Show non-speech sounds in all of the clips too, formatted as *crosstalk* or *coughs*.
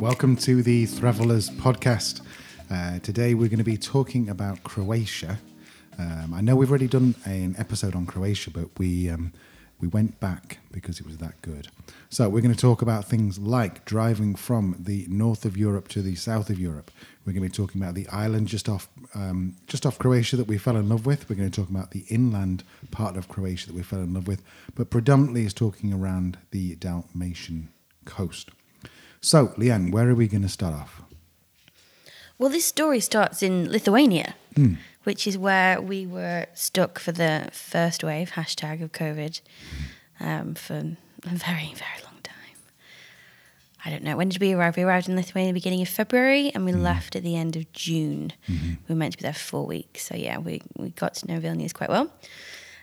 Welcome to the Travelers podcast. Uh, today we're going to be talking about Croatia. Um, I know we've already done an episode on Croatia, but we um, we went back because it was that good. So we're going to talk about things like driving from the north of Europe to the south of Europe. We're going to be talking about the island just off um, just off Croatia that we fell in love with. We're going to talk about the inland part of Croatia that we fell in love with, but predominantly is talking around the Dalmatian coast. So, Leanne, where are we going to start off? Well, this story starts in Lithuania, which is where we were stuck for the first wave hashtag of COVID um, for a very, very long time. I don't know. When did we arrive? We arrived in Lithuania at the beginning of February and we left at the end of June. We were meant to be there for four weeks. So, yeah, we, we got to know Vilnius quite well.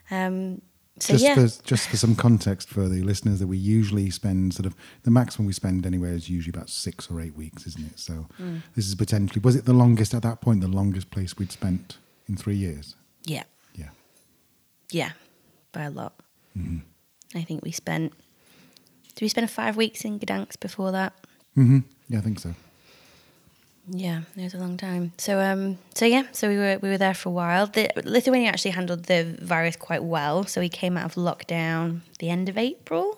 Um, so, just yeah. for just for some context for the listeners, that we usually spend sort of the maximum we spend anywhere is usually about six or eight weeks, isn't it? So Mm. this is potentially was it the longest at that point? The longest place we'd spent in three years? yeah. Yeah. Yeah, by a lot. I think we spent. Did we spend five weeks in Gdansk before that? hmm Yeah, I think so. Yeah, it was a long time. So, um, so yeah, so we were we were there for a while. The, Lithuania actually handled the virus quite well. So we came out of lockdown the end of April,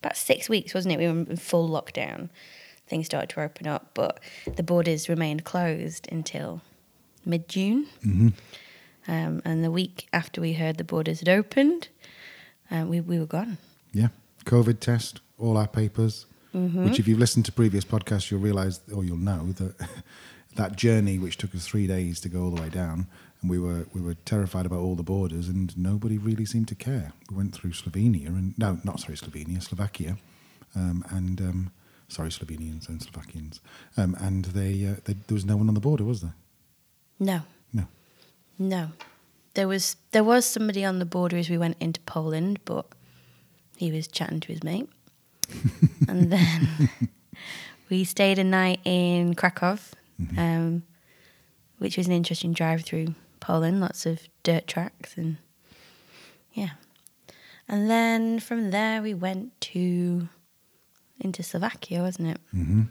about six weeks, wasn't it? We were in full lockdown. Things started to open up, but the borders remained closed until mid June. Um, and the week after we heard the borders had opened, um, we we were gone. Yeah. COVID test, all our papers. Mm-hmm. Which, if you've listened to previous podcasts, you'll realise or you'll know that *laughs* that journey, which took us three days to go all the way down, and we were we were terrified about all the borders, and nobody really seemed to care. We went through Slovenia and no, not sorry, Slovenia, Slovakia, um, and um, sorry, Slovenians and Slovakians, um, and they, uh, they there was no one on the border, was there? No, No. No, there was there was somebody on the border as we went into Poland, but he was chatting to his mate, and then *laughs* we stayed a night in Krakow, um, which was an interesting drive through Poland. Lots of dirt tracks and yeah, and then from there we went to into Slovakia, wasn't it? hmm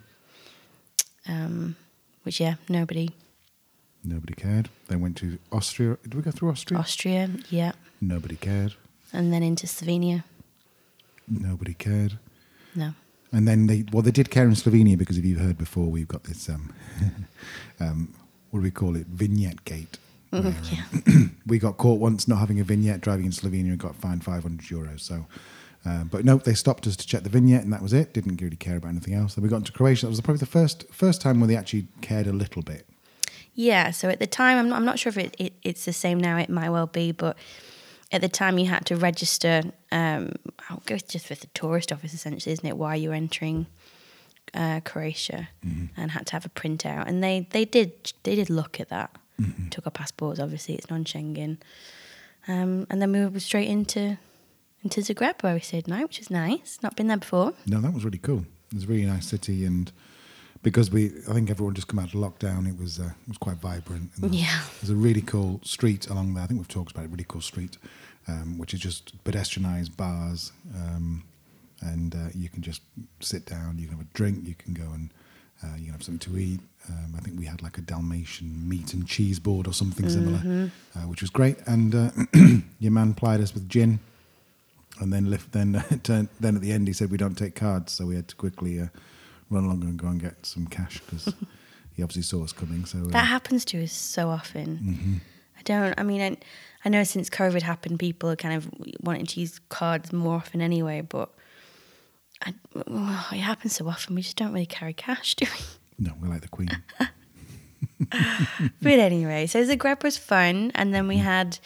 Um, which yeah, nobody Nobody cared. Then went to Austria. Did we go through Austria? Austria, yeah, Nobody cared. and then into Slovenia. Nobody cared. No. And then they, well, they did care in Slovenia because if you've heard before, we've got this, um, *laughs* um, what do we call it? Vignette gate. where, um, Yeah. *clears throat* we got caught once not having a vignette driving in Slovenia and got fined 500 euros. So, uh, but no, they stopped us to check the vignette and that was it. Didn't really care about anything else. Then we got into Croatia. That was probably the first first time where they actually cared a little bit. Yeah, so at the time, I'm not, I'm not sure if it, it, it's the same now, it might well be, but at the time you had to register, um, I'll go just with the tourist office essentially, isn't it, while you're entering uh, Croatia and had to have a printout. And they, they did they did look at that, took our passports, obviously, it's non Schengen. Um, and then we were straight into into Zagreb where we stayed night, which is nice. Not been there before. No, that was really cool. It was a really nice city, and because we, I think everyone just come out of lockdown, it was uh, it was quite vibrant. And Yeah. there's a really cool street along there. I think we've talked about it. Really cool street, um, which is just pedestrianised bars, um, and uh, you can just sit down. You can have a drink. You can go and uh, you can have something to eat. Um, I think we had like a Dalmatian meat and cheese board or something similar, uh, which was great. And uh, *clears throat* your man plied us with gin. And then lift, then *laughs* turn, then at the end he said we don't take cards, so we had to quickly uh, run along and go and get some cash because *laughs* he obviously saw us coming. So uh, That happens to us so often. I don't. I mean, I, I know since COVID happened, people are kind of wanting to use cards more often anyway. But I, oh, it happens so often. We just don't really carry cash, *laughs* do we? no, we're like the Queen. *laughs* but anyway, so Zagreb was fun, and then we had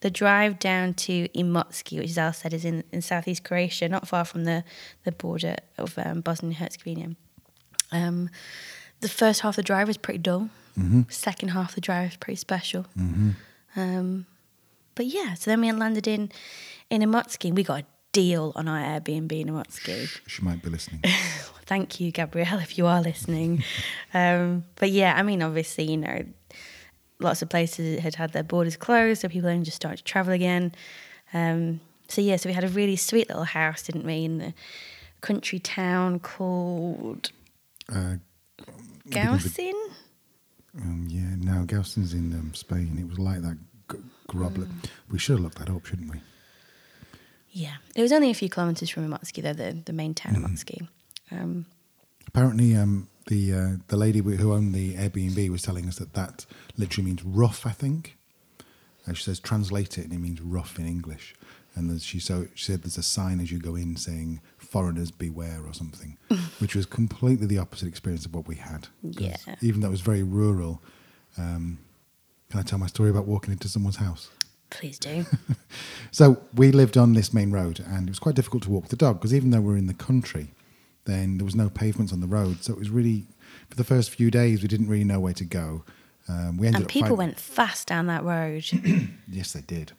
the drive down to Imotski, which, as Al said, is in, in southeast Croatia, not far from the the border of um, Bosnia and Herzegovina. Um, the first half of the drive was pretty dull. Second half of the drive was pretty special. Um, but yeah, so then we landed in in Imotski. We got a deal on our Airbnb in Imotski. she might be listening. *laughs* Thank you, Gabrielle, if you are listening. *laughs* um, but yeah, I mean, obviously, you know, lots of places had had their borders closed, so people only just started to travel again. Um, so yeah, so we had a really sweet little house, didn't we, in the country town called Uh, Gausin. um, yeah, no, Gelston's in um, Spain. It was like that g-. Mm. We should have looked that up, shouldn't we? Yeah, it was only a few kilometres from Imotski, though, the, the main town of Imotski. Um, Apparently, um, the uh, the lady who owned the Airbnb was telling us that that literally means rough. I think. And she says translate it, and it means rough in English. And she so she said there's a sign as you go in saying "foreigners beware" or something, *laughs* which was completely the opposite experience of what we had. Yeah. Even though it was very rural. Um, can I tell my story about walking into someone's house? please do. *laughs* So we lived on this main road, and it was quite difficult to walk the dog because even though we're in the country, then there was no pavements on the road. So it was really for the first few days we didn't really know where to go. Um, we ended and people went fast down that road. *coughs* Yes, they did.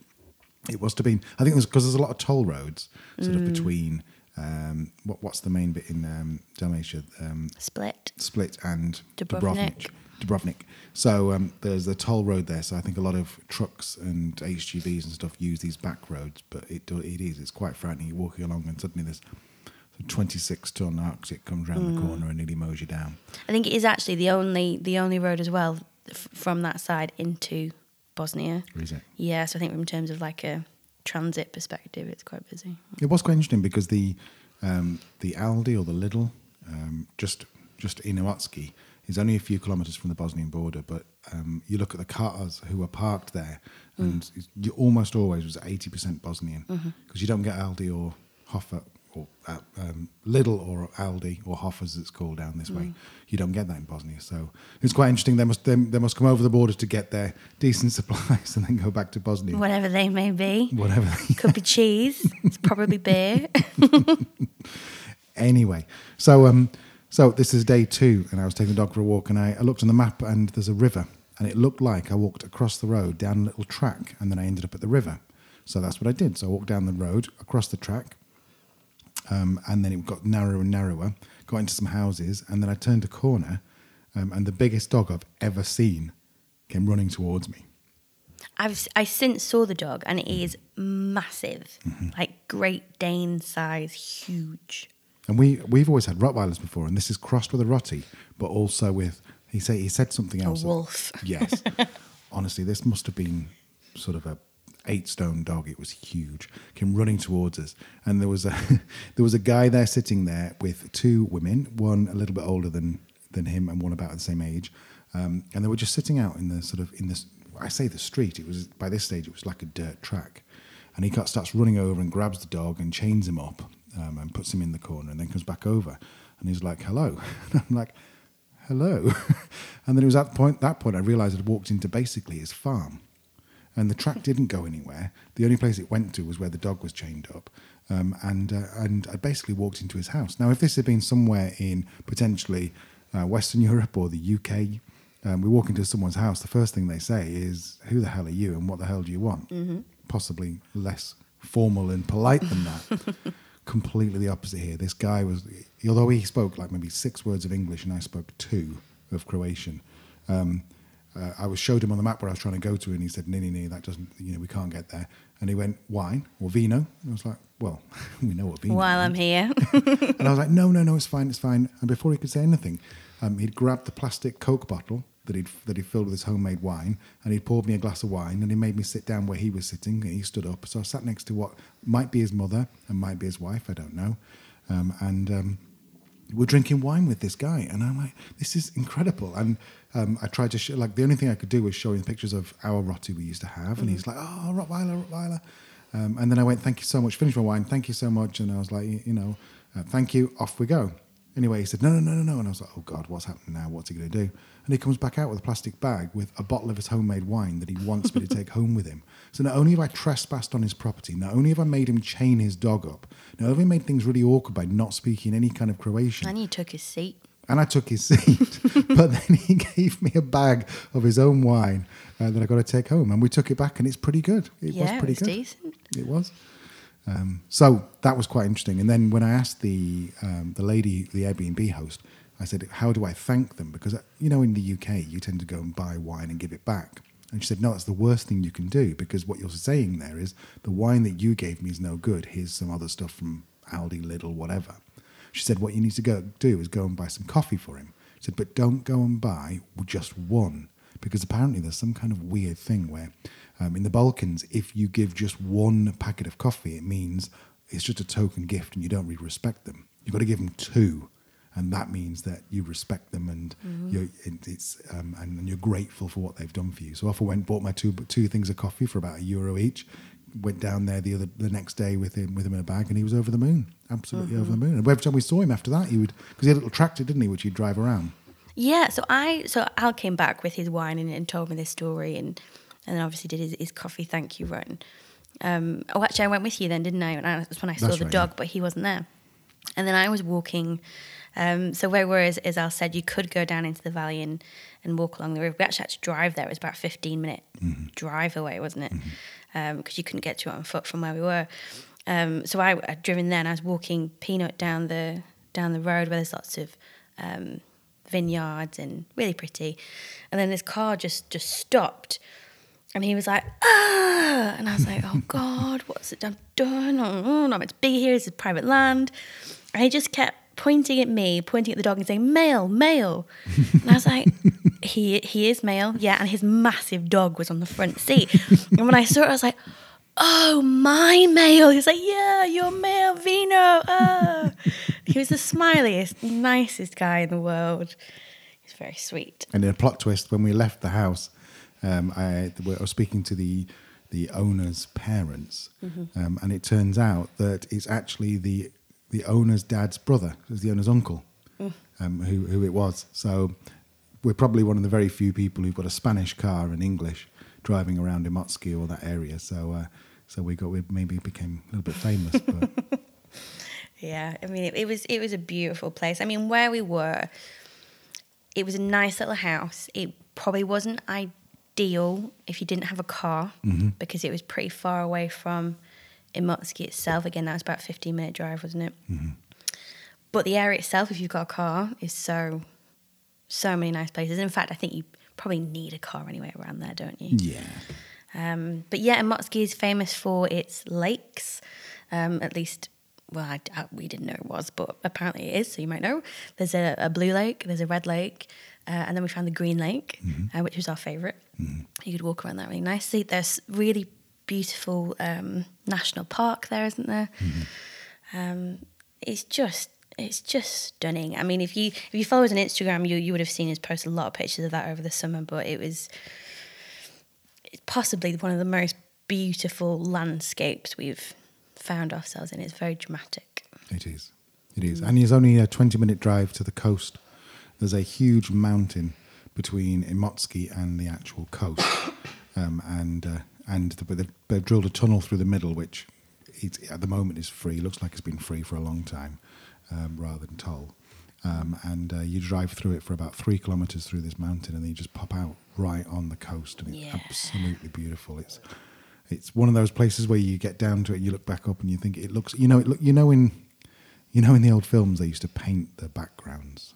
It must have been. I think it was because there's a lot of toll roads sort Mm. of between. Um, what, what's the main bit in um, Dalmatia? Um, Split. Split and Dubrovnik. Dubrovnik. Dubrovnik. So um, there's a toll road there. So I think a lot of trucks and HGVs and stuff use these back roads. But it it is. It's quite frightening. You're walking along and suddenly there's 26 ton Arctic comes around Mm. the corner and nearly mows you down. I think it is actually the only the only road as well f- from that side into Bosnia. Or is it? Yeah, so I think in terms of like a transit perspective, it's quite busy. It was quite interesting because the um, the Aldi or the Lidl um, just just in Imotski is only a few kilometres from the Bosnian border, but um, you look at the cars who are parked there, and it's- you almost always was eighty percent Bosnian because you don't get Aldi or Hofer or uh, um, Lidl or Aldi or Hoff as it's called down this way. You don't get that in Bosnia, so it's quite interesting. They must they, they must come over the border to get their decent *laughs* supplies and then go back to Bosnia. Whatever they may be. Whatever. *laughs* Could be cheese. It's probably beer. *laughs* anyway, so um, so this is day two, and I was taking the dog for a walk, and I, I looked on the map, and there's a river, and it looked like I walked across the road down a little track, and then I ended up at the river. So that's what I did. So I walked down the road across the track, um, and then it got narrower and narrower. Got into some houses, and then I turned a corner, um, and the biggest dog I've ever seen came running towards me. I've I since saw the dog and it is massive, like Great Dane size, huge. And we we've always had Rottweilers before, and this is crossed with a Rottie, but also with he said he said something else. A wolf. Yes, *laughs* honestly, this must have been sort of a eight stone dog. It was huge. Came running towards us, and there was a *laughs* there was a guy there sitting there with two women, one a little bit older than than him, and one about the same age, um, and they were just sitting out in the sort of in this. I say the street. It was by this stage it was like a dirt track, and he starts running over and grabs the dog and chains him up um, and puts him in the corner, and then comes back over, and he's like, "Hello," *laughs* and I'm like, "Hello," *laughs* and then it was at the point that point I realised I'd walked into basically his farm, and the track didn't go anywhere. The only place it went to was where the dog was chained up, um, and uh, and I basically walked into his house. Now, if this had been somewhere in potentially uh, Western Europe or the UK, um, we walk into someone's house. The first thing they say is, "Who the hell are you? And what the hell do you want?" Possibly less formal and polite than that. *laughs* Completely the opposite here. This guy was, although he spoke like maybe six words of English and I spoke two of Croatian. Um, uh, I was showed him on the map where I was trying to go to, and he said, "No, no, no, that doesn't. You know, we can't get there." And he went, "Wine or vino?" And I was like, "Well, *laughs* we know what vino." While I'm here, *laughs* and I was like, "No, no, no, it's fine, it's fine." And before he could say anything, um, he'd grabbed the plastic Coke bottle that he'd that he filled with his homemade wine, and he'd poured me a glass of wine, and he made me sit down where he was sitting, and he stood up. So I sat next to what might be his mother and might be his wife, I don't know, um, and. Um, we're drinking wine with this guy, and I'm like, this is incredible. And um, I tried to show, like, the only thing I could do was show him pictures of our Rottie we used to have, and he's like, oh, Rottweiler, Rottweiler. Um, and then I went, thank you so much, finished my wine, thank you so much. And I was like, you know, uh, thank you, off we go. Anyway, he said, no, no, no, no, no. And I was like, oh God, what's happening now? What's he going to do? And he comes back out with a plastic bag with a bottle of his homemade wine that he wants me to take *laughs* home with him. So not only have I trespassed on his property, not only have I made him chain his dog up, not only have I made things really awkward by not speaking any kind of Croatian, and he took his seat. and I took his seat. *laughs* but then he gave me a bag of his own wine uh, that I got to take home, and we took it back, and it's pretty good. It yeah, was pretty it was good. decent. It was. Um, so that was quite interesting. And then when I asked the um, the lady, the Airbnb host, I said, "How do I thank them?" Because uh, you know, in the UK, you tend to go and buy wine and give it back. And she said, No, that's the worst thing you can do because what you're saying there is the wine that you gave me is no good. Here's some other stuff from Aldi, Lidl, whatever. She said, What you need to go do is go and buy some coffee for him. She said, But don't go and buy just one because apparently there's some kind of weird thing where um, in the Balkans, if you give just one packet of coffee, it means it's just a token gift and you don't really respect them. You've got to give them two and that means that you respect them and you're it, it's um, and, and you're grateful for what they've done for you. So off I went, bought my two two things of coffee for about a euro each. Went down there the other the next day with him with him in a bag, and he was over the moon, absolutely over the moon. And every time we saw him after that, he would because he had a little tractor, didn't he, which he'd drive around. Yeah, so I so Al came back with his wine and, and told me this story and and then obviously did his, his coffee thank you run. Um, oh, actually, I went with you then, didn't I? And I- That's when I saw That's the right, dog, yeah. but he wasn't there. And then I was walking. Um, so where we were, as, as Al said, you could go down into the valley and, and walk along the river. We actually had to drive there. It was about a 15 minute Mm-hmm. drive away, wasn't it? Because you couldn't get to it on foot from where we were. Um, so I, I'd driven there and I was walking Peanut down the down the road where there's lots of um, vineyards and really pretty. And then this car just just stopped, and he was like, "Ah!" And I was like, "Oh *laughs* God, what's it I've done? Oh, not much big here. This is private land." And he just kept pointing at me, pointing at the dog, and saying, "Male, male." And I was like, *laughs* "He he is male, yeah." And his massive dog was on the front seat. and when I saw it, I was like. Oh, my male. He was like, Yeah, you're male, Vino. Ah. he was the smiliest, nicest guy in the world. He's very sweet. And in a plot twist, when we left the house, um, I, I was speaking to the the owner's parents, um, and it turns out that it's actually the the owner's dad's brother, was the owner's uncle, um, who who it was. So we're probably one of the very few people who've got a Spanish car and English driving around in Motski or that area. So uh, so we got we maybe became a little bit famous, but *laughs* Yeah, I mean, it, it was it was a beautiful place. I mean, where we were, it was a nice little house. It probably wasn't ideal if you didn't have a car because it was pretty far away from Imotski itself. Again, that was about a 15 minute drive, wasn't it? But the area itself, if you've got a car, is so so many nice places. In fact, I think you probably need a car anyway around there, don't you? yeah. Um, but yeah, Imotski is famous for its lakes. Um, at least, well, I, I- we didn't know it was, but apparently it is. So you might know. There's a, a blue lake, there's a red lake, uh, and then we found the green lake, uh, which was our favorite. You could walk around that really nicely. There's really beautiful um, national park there, isn't there? Um, it's just. It's just stunning. I mean, if you if you follow us on Instagram, you you would have seen us post a lot of pictures of that over the summer. But it was it's possibly one of the most beautiful landscapes we've found ourselves in. It's very dramatic. It is. It is. And it's only a 20 minute drive to the coast. There's a huge mountain between Imotski and the actual coast. *coughs* Um, and uh, and the, they've, they've drilled a tunnel through the middle, which it's, at the moment is free. Looks like it's been free for a long time um, rather than toll. Um, and uh, you drive through it for about three kilometres through this mountain, and then you just pop out right on the coast, and it's Yeah. absolutely beautiful. It's it's one of those places where you get down to it, you look back up, and you think it looks. You know, it look. You know in you know in the old films they used to paint the backgrounds.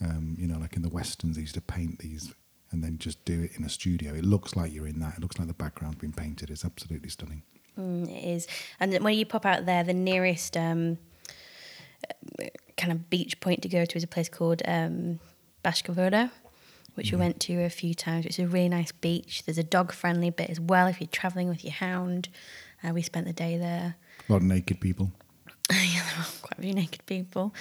Um, you know, like in the westerns, they used to paint these and then just do it in a studio. It looks like you're in that. It looks like the background's been painted. It's absolutely stunning. Mm, it is. And when you pop out there, the nearest um, kind of beach point to go to is a place called um, Baška Voda, which we went to a few times. It's a really nice beach. There's a dog friendly bit as well if you're traveling with your hound. Uh, we spent the day there. A lot of naked people. *laughs* yeah, there are quite a few naked people.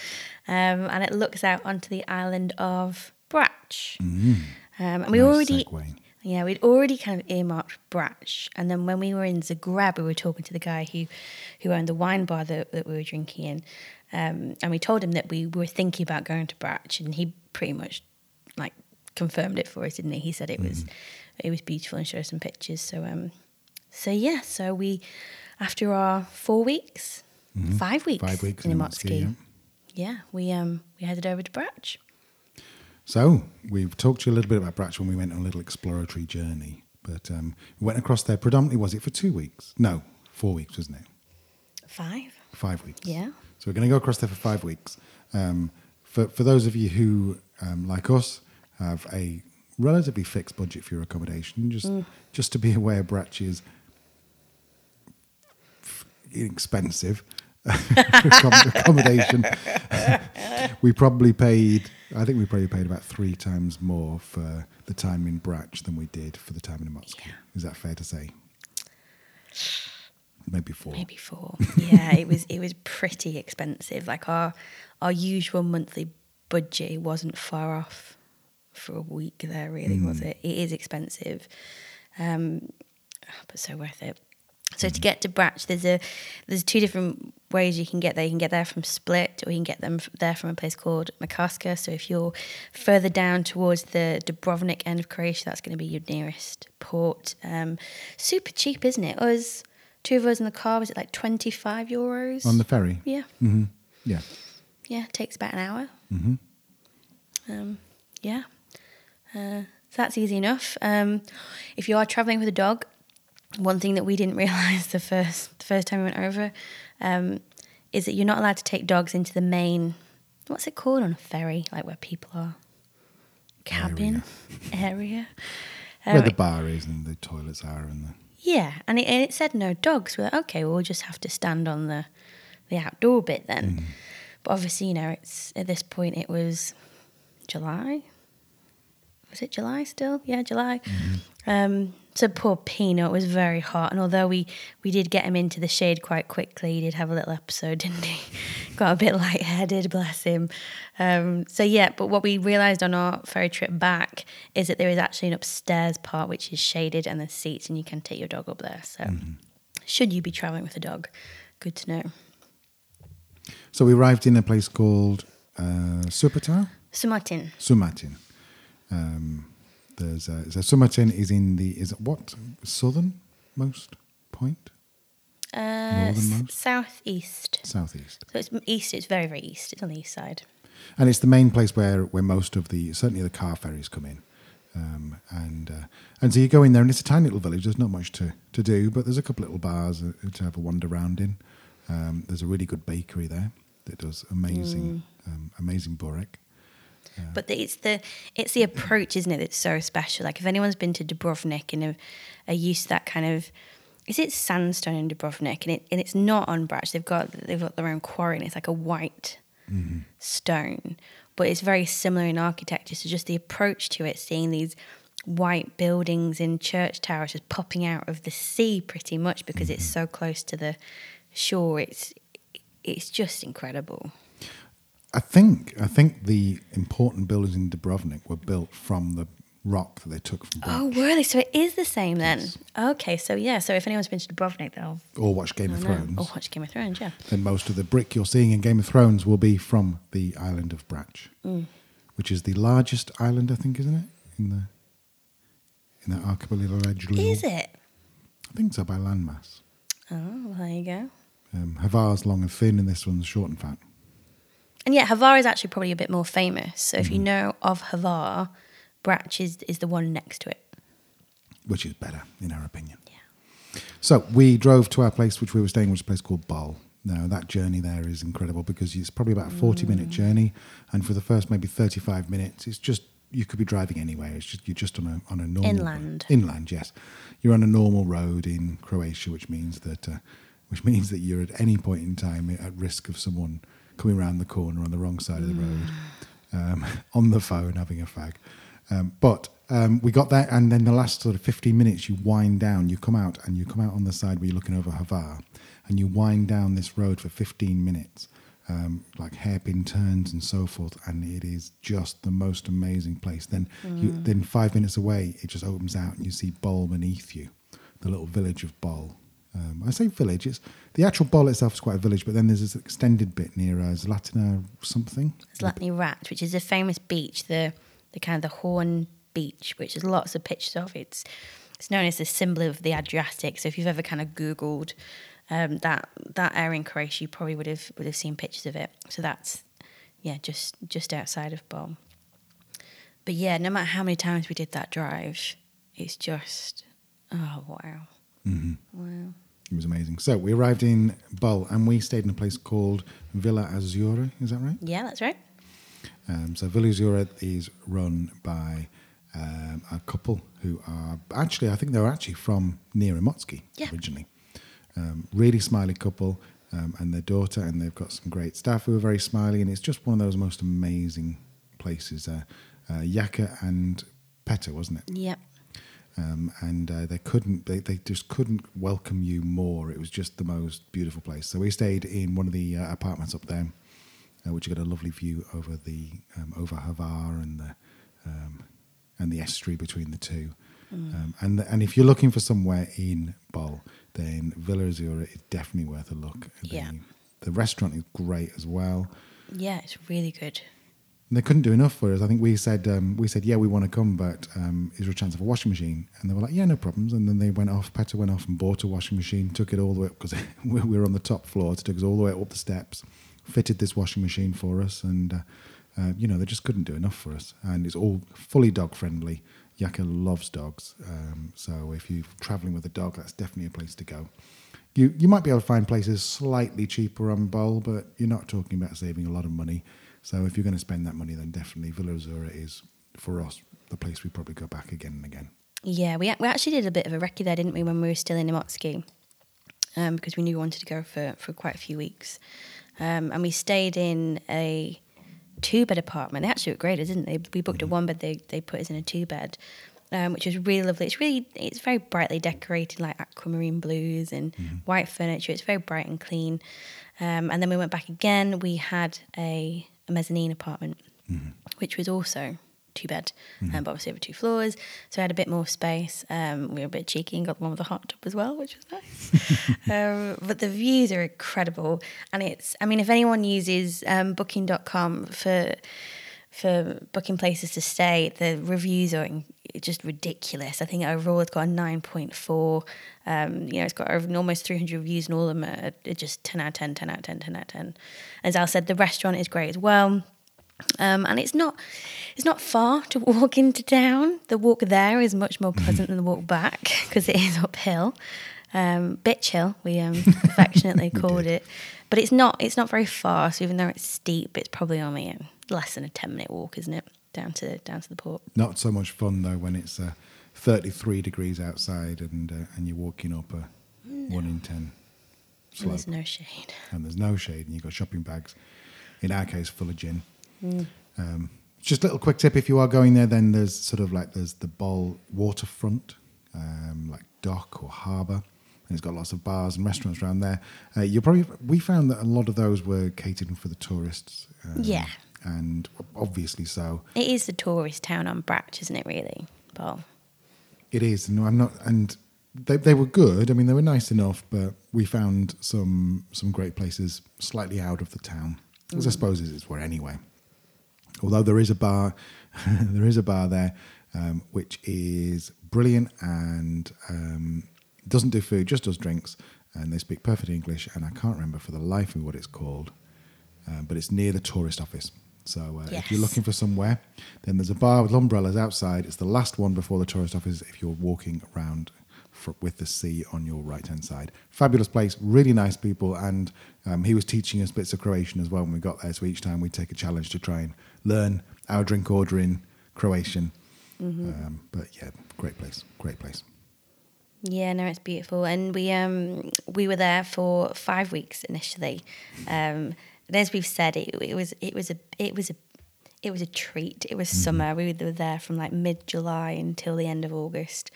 Um, and it looks out onto the island of Brac. Um, and we Nice already, segue. yeah, we'd already kind of earmarked Brac. And then when we were in Zagreb, we were talking to the guy who, who owned the wine bar that, that we were drinking in. Um, and we told him that we were thinking about going to Brac, and he pretty much like confirmed it for us, didn't he? He said it was it was beautiful and showed us some pictures. So um, so yeah, so we after our four weeks, five weeks, Five weeks in in Imotski, Imotski, yeah, we um we headed over to Brac. So we've talked to you a little bit about Brac when we went on a little exploratory journey. But um, we went across there predominantly, was it for two weeks? No, four weeks, wasn't it? Five, Five weeks. yeah. So we're going to go across there for five weeks. Um, for, for those of you who, um, like us, have a relatively fixed budget for your accommodation. Just Mm. just to be aware, Brac is accom- *laughs* accommodation. *laughs* we probably paid. I think we probably paid about three times more for the time in Brac than we did for the time in Imotski. Is that fair to say? Maybe four. maybe four. Yeah, it was it was pretty expensive. Like our our usual monthly budget wasn't far off for a week there. Really, was it? It is expensive, um, but so worth it. So to get to Brac, there's a there's two different ways you can get there. You can get there from Split, or you can get them f- there from a place called Makarska. So if you're further down towards the Dubrovnik end of Croatia, that's going to be your nearest port. Um, super cheap, isn't it? Us two of us in the car was it like twenty five euros On the ferry. yeah, hmm Yeah. yeah, it takes about an hour. hmm Um, yeah, uh, so that's easy enough. Um, if you are traveling with a dog, one thing that we didn't *laughs* realize the first the first time we went over um, is that you're not allowed to take dogs into the main. What's it called on a ferry? Like where people are. Cabin area. Where Um, the bar is and the toilets are and the. Yeah, and it, and it said no dogs. We're like, okay, well, we'll just have to stand on the the outdoor bit then. But obviously, you know, it's at this point it was July. Was it July still? Yeah, July. Um, so poor Peanut was very hot, and although we we did get him into the shade quite quickly, he did have a little episode, *laughs* didn't he? Got a bit lightheaded, bless him. Um, so yeah, but what we realised on our ferry trip back is that there is actually an upstairs part which is shaded, and there's seats, and you can take your dog up there. So should you be travelling with a dog, good to know. So we arrived in a place called uh, Supetar. Sumartin. Sumartin. Um, there's a, so Sumartin is in the is it what southernmost point Uh, Northernmost? southeast. southeast, So it's east. It's very very east. It's on the east side. and it's the main place where where most of the certainly the car ferries come in. Um, and uh, and so you go in there, and it's a tiny little village. There's not much to, to do, but there's a couple little bars uh, to have a wander around in. Um, there's a really good bakery there that does amazing um, amazing burek. But the, it's the it's the approach, isn't it? That's so special. Like if anyone's been to Dubrovnik and are, are used to that kind of, is it sandstone in Dubrovnik? And it and it's not on Brac. They've got they've got their own quarry, and it's like a white mm-hmm. stone, but it's very similar in architecture. So just the approach to it, seeing these white buildings in church towers just popping out of the sea, pretty much because it's mm-hmm. so close to the shore. It's it's just incredible. I think I think the important buildings in Dubrovnik were built from the rock that they took from. Oh, really? So it is the same then? Okay, so yeah, so if anyone's been to Dubrovnik, they'll or watch Game of know. Thrones. Or watch Game of Thrones, yeah. then most of the brick you're seeing in Game of Thrones will be from the island of Brac, Mm. which is the largest island, I think, isn't it? In the in the archipelago. Is it? I think so by landmass. Oh, well, there you go. Um, Hvar's long and thin, and this one's short and fat. And yeah, Hvar is actually probably a bit more famous. So if you know of Hvar, Brac is, is the one next to it. which is better in our opinion. Yeah. So we drove to our place, which we were staying, which is a place called Bol. Now that journey there is incredible because it's probably about a forty-minute journey, and for the first maybe thirty-five minutes, it's just you could be driving anywhere. It's just you're just on a on a normal Inland. Inland, yes, you're on a normal road in Croatia, which means that uh, which *laughs* means that you're at any point in time at risk of someone coming around the corner on the wrong side of the road, um, *laughs* on the phone having a fag. Um, but um, we got there, and then the last sort of 15 minutes, you wind down, you come out, and you come out on the side where you're looking over Hvar, and you wind down this road for 15 minutes, um, like hairpin turns and so forth, and it is just the most amazing place. Then, you, then five minutes away, it just opens out, and you see Bol beneath you, the little village of Bol. Um, I say village. It's the actual Bol itself is quite a village, but then there's this extended bit near uh, Zlatina something. Zlatni Rat, which is a famous beach, the the kind of the Horn Beach, which there's lots of pictures of. It's it's known as the symbol of the Adriatic. So if you've ever kind of Googled um, that that area in Croatia, you probably would have would have seen pictures of it. So that's yeah, just just outside of Bol. But yeah, no matter how many times we did that drive, it's just oh wow, wow. It was amazing. So we arrived in Bol and we stayed in a place called Villa Azura. Is that right? Yeah, that's right. Um, so Villa Azura is run by um, a couple who are actually, I think they were actually from near Imotski Yeah. originally. Um, really smiley couple um, and their daughter, and they've got some great staff who are very smiley, and it's just one of those most amazing places. Uh, uh, Yaka and Peta, wasn't it? Yep. Um, and uh, they couldn't they, they just couldn't welcome you more. It was just the most beautiful place. So we stayed in one of the uh, apartments up there uh, which got a lovely view over the um, over Hvar and the um, and the estuary between the two. Um, and and if you're looking for somewhere in Bol then Villa Azura is definitely worth a look. The, Yeah. the restaurant is great as well. Yeah, it's really good. They couldn't do enough for us. I think we said um, we said yeah we want to come, but um, is there a chance of a washing machine? And they were like yeah no problems. And then they went off. Petter went off and bought a washing machine, took it all the way up because *laughs* we were on the top floor. It took us all the way up the steps, fitted this washing machine for us, and uh, uh, you know they just couldn't do enough for us. And it's all fully dog friendly. Yaka loves dogs, um, so if you're traveling with a dog, that's definitely a place to go. You you might be able to find places slightly cheaper on Bol, but you're not talking about saving a lot of money. So if you're going to spend that money, then definitely Villa Azura is for us the place we probably go back again and again. Yeah, we, we actually did a bit of a recce there, didn't we, when we were still in Imotski? Um, because we knew we wanted to go for, for quite a few weeks. Um, and we stayed in a two bed apartment. They actually upgraded, didn't they? We booked a one bed, they, they put us in a two bed. Um, which was really lovely. It's really, it's very brightly decorated, like aquamarine blues and white furniture. It's very bright and clean. Um, and then we went back again. We had a, a mezzanine apartment, which was also two bed, um, but obviously over two floors. So I had a bit more space. Um, we were a bit cheeky and got the one with the hot tub as well, which was nice. *laughs* um, but the views are incredible. And it's, I mean, if anyone uses um, booking.com for, for booking places to stay, the reviews are in, just ridiculous. I think overall it's got a 9.4. Um, you know, it's got almost 300 reviews and all of them are, are just 10 out of 10, 10 out of 10, 10 out of 10. As Al said, the restaurant is great as well. Um, and it's not it's not far to walk *laughs* into town. The walk there is much more pleasant than the walk back *laughs* because it is uphill. Um, bitch hill, we um, *laughs* affectionately called it, but it's not it's not very far. So even though it's steep, it's probably only um, less than a ten minute walk, isn't it? Down to down to the port. Not so much fun though when it's uh, 33 degrees outside and uh, and you're walking up a one in ten And slope there's no shade. and there's no shade and you've got shopping bags. In our case, full of gin. Mm. Um, just a little quick tip: if you are going there, then there's sort of like there's the Bol waterfront, um, like dock or harbour, and it's got lots of bars and restaurants around there. Uh, you probably we found that a lot of those were catered for the tourists. um, Yeah. And obviously so. It is the tourist town on Brac, isn't it? Really, Paul. It is, and I'm not, and they they were good. I mean, they were nice enough, but we found some some great places slightly out of the town, as I suppose is it's where anyway. Although there is a bar, *laughs* there is a bar there, um, which is brilliant and um, doesn't do food, just does drinks, and they speak perfect English. And I can't remember for the life of me what it's called, uh, but it's near the tourist office. So uh, if you're looking for somewhere, then there's a bar with umbrellas outside. It's the last one before the tourist office. If you're walking around for, with the sea on your right hand side, fabulous place, really nice people, and um, he was teaching us bits of Croatian as well when we got there. So each time we take a challenge to try and learn our drink order in Croatian. Um, but yeah, great place, great place. Yeah, no, it's beautiful, and we um we were there for five weeks initially. Um, and as we've said, it, it was it was a it was a it was a treat. It was summer. We were there from like mid July until the end of August,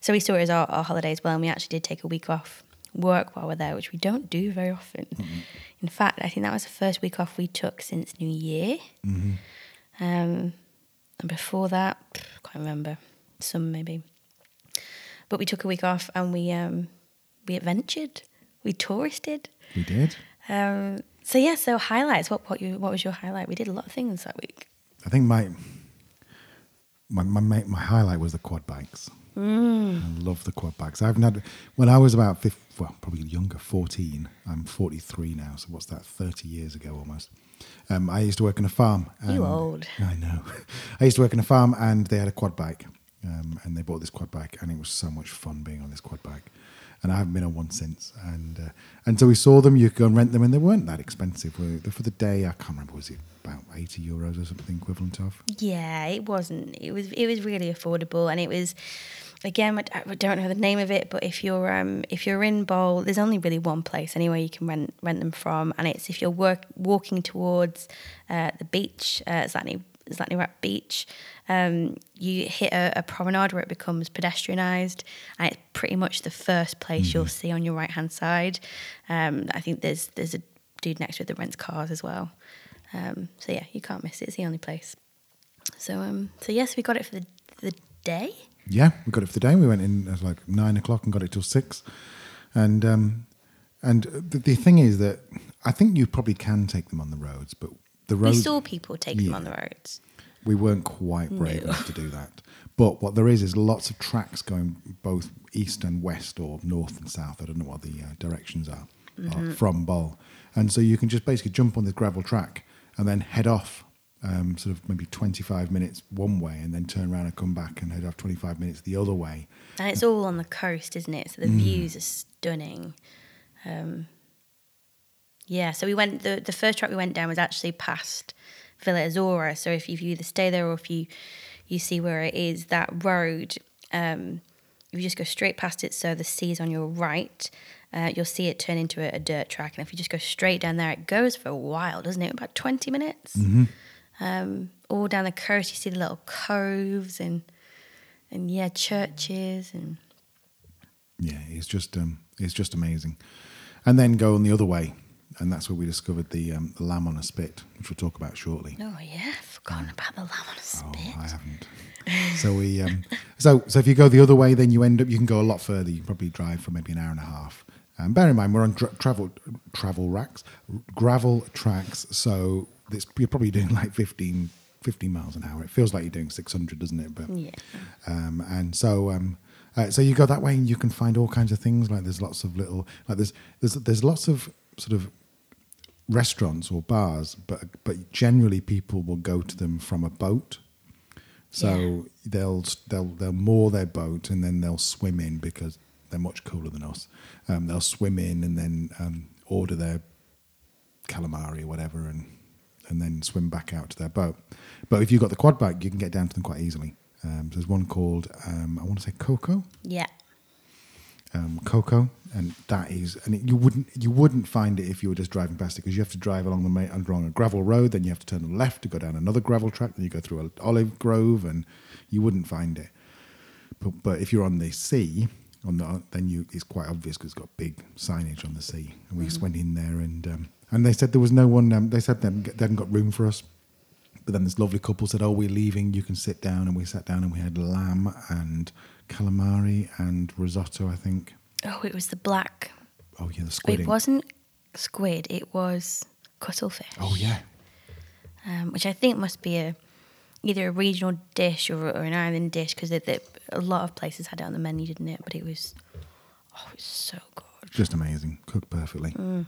so we saw it as our, our holiday as well. And we actually did take a week off work while we're there, which we don't do very often. In fact, I think that was the first week off we took since New Year. Um, and before that, I can't remember. Some maybe. But we took a week off and we um, we adventured. We touristed. We did. Um, so yeah, so highlights. What what you what was your highlight? We did a lot of things that week. I think my my my my, my highlight was the quad bikes. I love the quad bikes. I've had when I was about 50, well, probably younger, fourteen. I'm 43 now, so what's that? 30 years ago almost. Um, I used to work on a farm. You old. I know. *laughs* I used to work in a farm, and they had a quad bike, um, and they bought this quad bike, and it was so much fun being on this quad bike. And I haven't been on one since. And uh, and so we saw them. You could go and rent them, and they weren't that expensive. They? For the day, I can't remember. Was it about eighty euros or something equivalent of? Yeah, it wasn't. It was it was really affordable, and it was again. I don't know the name of it, but if you're um if you're in Bol, there's only really one place anyway you can rent rent them from, and it's if you're work walking towards uh, the beach, uh, Zlatni Zlatni Rat Beach. Um, you hit a, a promenade where it becomes pedestrianised, and it's pretty much the first place you'll see on your right hand side. Um, I think there's there's a dude next to it that rents cars as well. Um, so yeah, you can't miss it. It's the only place. So um, so yes, we got it for the the day. Yeah, we got it for the day. We went in at like nine o'clock and got it till six. And um, and the, the thing is that I think you probably can take them on the roads, but the We saw people take them on the roads. we weren't quite brave enough to do that. But what there is is lots of tracks going both east and west or north and south. I don't know what the uh, directions are uh, from Bol, and so you can just basically jump on the gravel track and then head off. Um, sort of maybe 25 minutes one way and then turn around and come back and head off 25 minutes the other way. And it's all on the coast, isn't it? So the views are stunning. Um, yeah, so we went. The, the first track we went down was actually past Villa Azura. So if you either stay there or if you you see where it is, that road, um, if you just go straight past it, so the sea is on your right, uh, you'll see it turn into a, a dirt track. And if you just go straight down there, it goes for a while, doesn't it? About twenty minutes. Um, all down the coast, you see the little coves and and yeah, churches and Yeah, it's just um, it's just amazing. And then go on the other way, and that's where we discovered the, um, the lamb on a spit, which we'll talk about shortly. oh yeah, forgotten about the lamb on a spit. Oh. I haven't. *laughs* so we um, so so if you go the other way, then you end up you can go a lot further. You can probably drive for maybe an hour and a half. Um, bear in mind we're on dra- travel travel racks, gravel tracks, so this, you're probably doing like 15, 15 miles an hour. It feels like you're doing six hundred, doesn't it? But Yeah. um, and so um, uh, so you go that way and you can find all kinds of things. Like there's lots of little like there's there's there's lots of sort of restaurants or bars, but but generally people will go to them from a boat. So they'll they'll they'll moor their boat and then they'll swim in because they're much cooler than us. Um, they'll swim in and then um, order their calamari or whatever and and then swim back out to their boat. But if you've got the quad bike, you can get down to them quite easily. Um, there's one called um, I want to say Coco, Yeah. Um, Coco, and that is, and it, you wouldn't you wouldn't find it if you were just driving past it because you have to drive along the main, along a gravel road, then you have to turn left to go down another gravel track, then you go through an olive grove, and you wouldn't find it. But, but if you're on the sea, on the then you it's quite obvious because it's got big signage on the sea. And we just went in there and um, and they said there was no one. Um, they said they hadn't got room for us. But then this lovely couple said, "Oh, we're leaving. You can sit down." And we sat down and we had lamb and calamari and risotto. I think. Oh, it was the black. Oh yeah, the squid. It wasn't squid. It was cuttlefish. Oh yeah, um, which I think must be a either a regional dish or, or an island dish because a lot of places had it on the menu, didn't it? But it was, oh, it was so good just amazing. Cooked perfectly. Mm.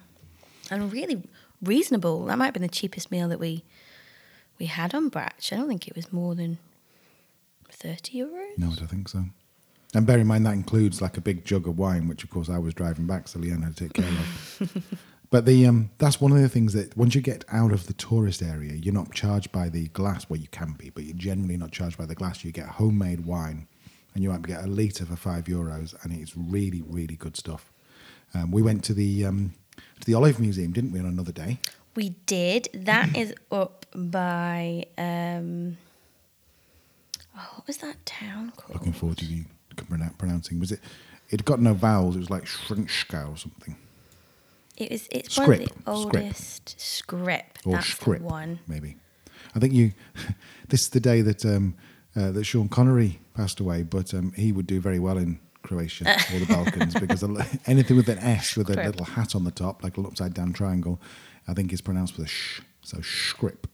and really reasonable. That might have been the cheapest meal that we we had on Brac. I don't think it was more than thirty euros. No, I don't think so. And bear in mind that includes like a big jug of wine, which of course I was driving back, so Leanne had to take care of. *laughs* But the um, that's one of the things that once you get out of the tourist area, you're not charged by the glass. Well, you can be, but you're generally not charged by the glass. You get homemade wine, and you might get a litre for five euros, and it's really, really good stuff. Um, we went to the um, to the Olive Museum, didn't we, on another day? We did. That is up by um, oh, what was that town called? Looking forward to you pronouncing. Was it? It got no vowels. It was like Shrinchka or something, It was. It's one of the Škrip. oldest script. or That's Škrip, one. maybe. I think you. *laughs* this is the day that um, uh, that Sean Connery passed away, but um, he would do very well in Croatia *laughs* or the Balkans because anything with an S with a little hat on the top, like an upside down triangle, I think is pronounced with a sh. So Škrip.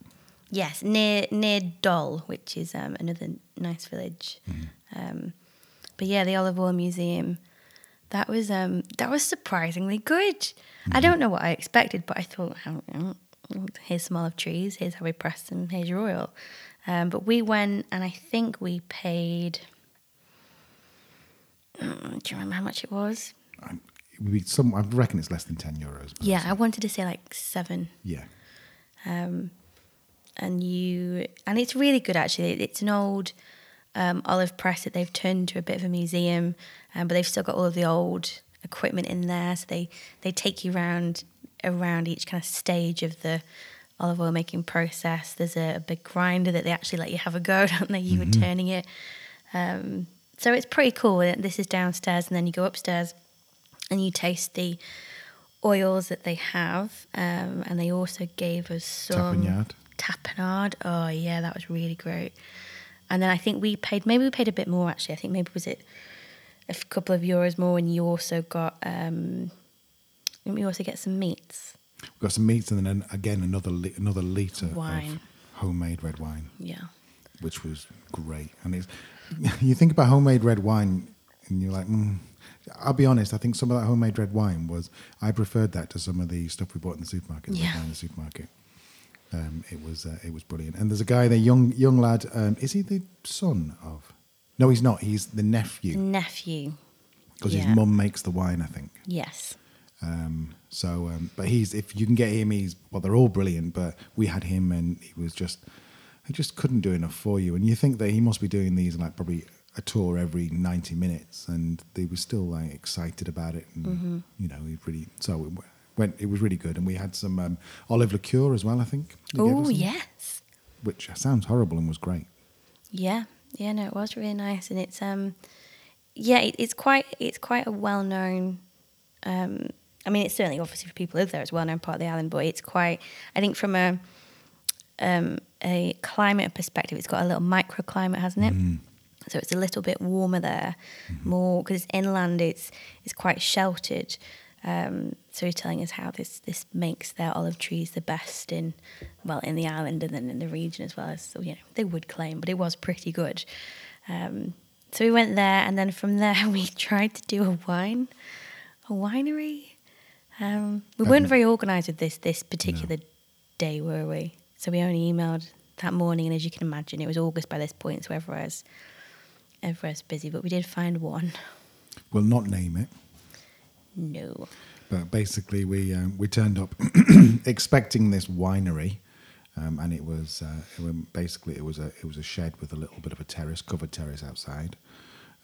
Yes, near near Dol, which is um, another nice village. Mm-hmm. Um, but yeah, the olive oil museum. That was um, that was surprisingly good. Mm-hmm. I don't know what I expected, but I thought, oh, here's some olive trees, here's Harry Preston, here's your oil. Um, but we went, and I think we paid. Mm, do you remember how much it was? I, it would be some. I reckon it's less than ten euros. Yeah, I wanted to say like seven. Yeah. and you and it's really good actually it's an old um, olive press that they've turned into a bit of a museum um, but they've still got all of the old equipment in there so they they take you around around each kind of stage of the olive oil making process there's a, a big grinder that they actually let you have a go *laughs* don't they you were turning it um, so it's pretty cool this is downstairs and then you go upstairs and you taste the oils that they have um, and they also gave us some Tapenade. tapenade. Oh yeah, that was really great. And then I think we paid maybe we paid a bit more actually. I think maybe was it a couple of euros more and you also got um didn't we also get some meats. We've got some meats and then again another li- another liter Wine. of homemade red wine, Yeah. which was great. And it's *laughs* you think about homemade red wine, and you're like, mm. I'll be honest. I think some of that homemade red wine was I preferred that to some of the stuff we bought in the supermarket. Yeah. in the supermarket. Um, it was uh, it was brilliant. And there's a guy there, young young lad. Um, is he the son of? No, he's not. He's the nephew Nephew. because Yeah. his mum makes the wine. I think. Yes. Um, so, um, but he's if you can get him, he's well, they're all brilliant. But we had him, and he was just he just couldn't do enough for you. And you think that he must be doing these like probably a tour every ninety minutes, and they were still like excited about it, and you know he really so went. It was really good, and we had some um, olive liqueur as well. I think. He gave us Oh yes. which sounds horrible and was great. Yeah, yeah, no, it was really nice, and it's um, yeah, it, it's quite it's quite a well known. Um, I mean, it's certainly obviously for people who live there, it's a well known part of the island, but it's quite. I think from a um, a climate perspective, it's got a little microclimate, hasn't it? So it's a little bit warmer there, more because it's inland. It's it's quite sheltered. Um, so he's telling us how this this makes their olive trees the best in well in the island and then in the region as well as so, you know they would claim, but it was pretty good. Um, so we went there, and then from there *laughs* we tried to do a wine, a winery. Um, we weren't very organised with this this particular day, were we? So we only emailed that morning, and as you can imagine, it was August by this point, so everyone's everyone's busy. But we did find one. We'll not name it. No. But basically, we um, we turned up *coughs* expecting this winery, um, and it was uh, it basically it was a it was a shed with a little bit of a terrace, covered terrace outside.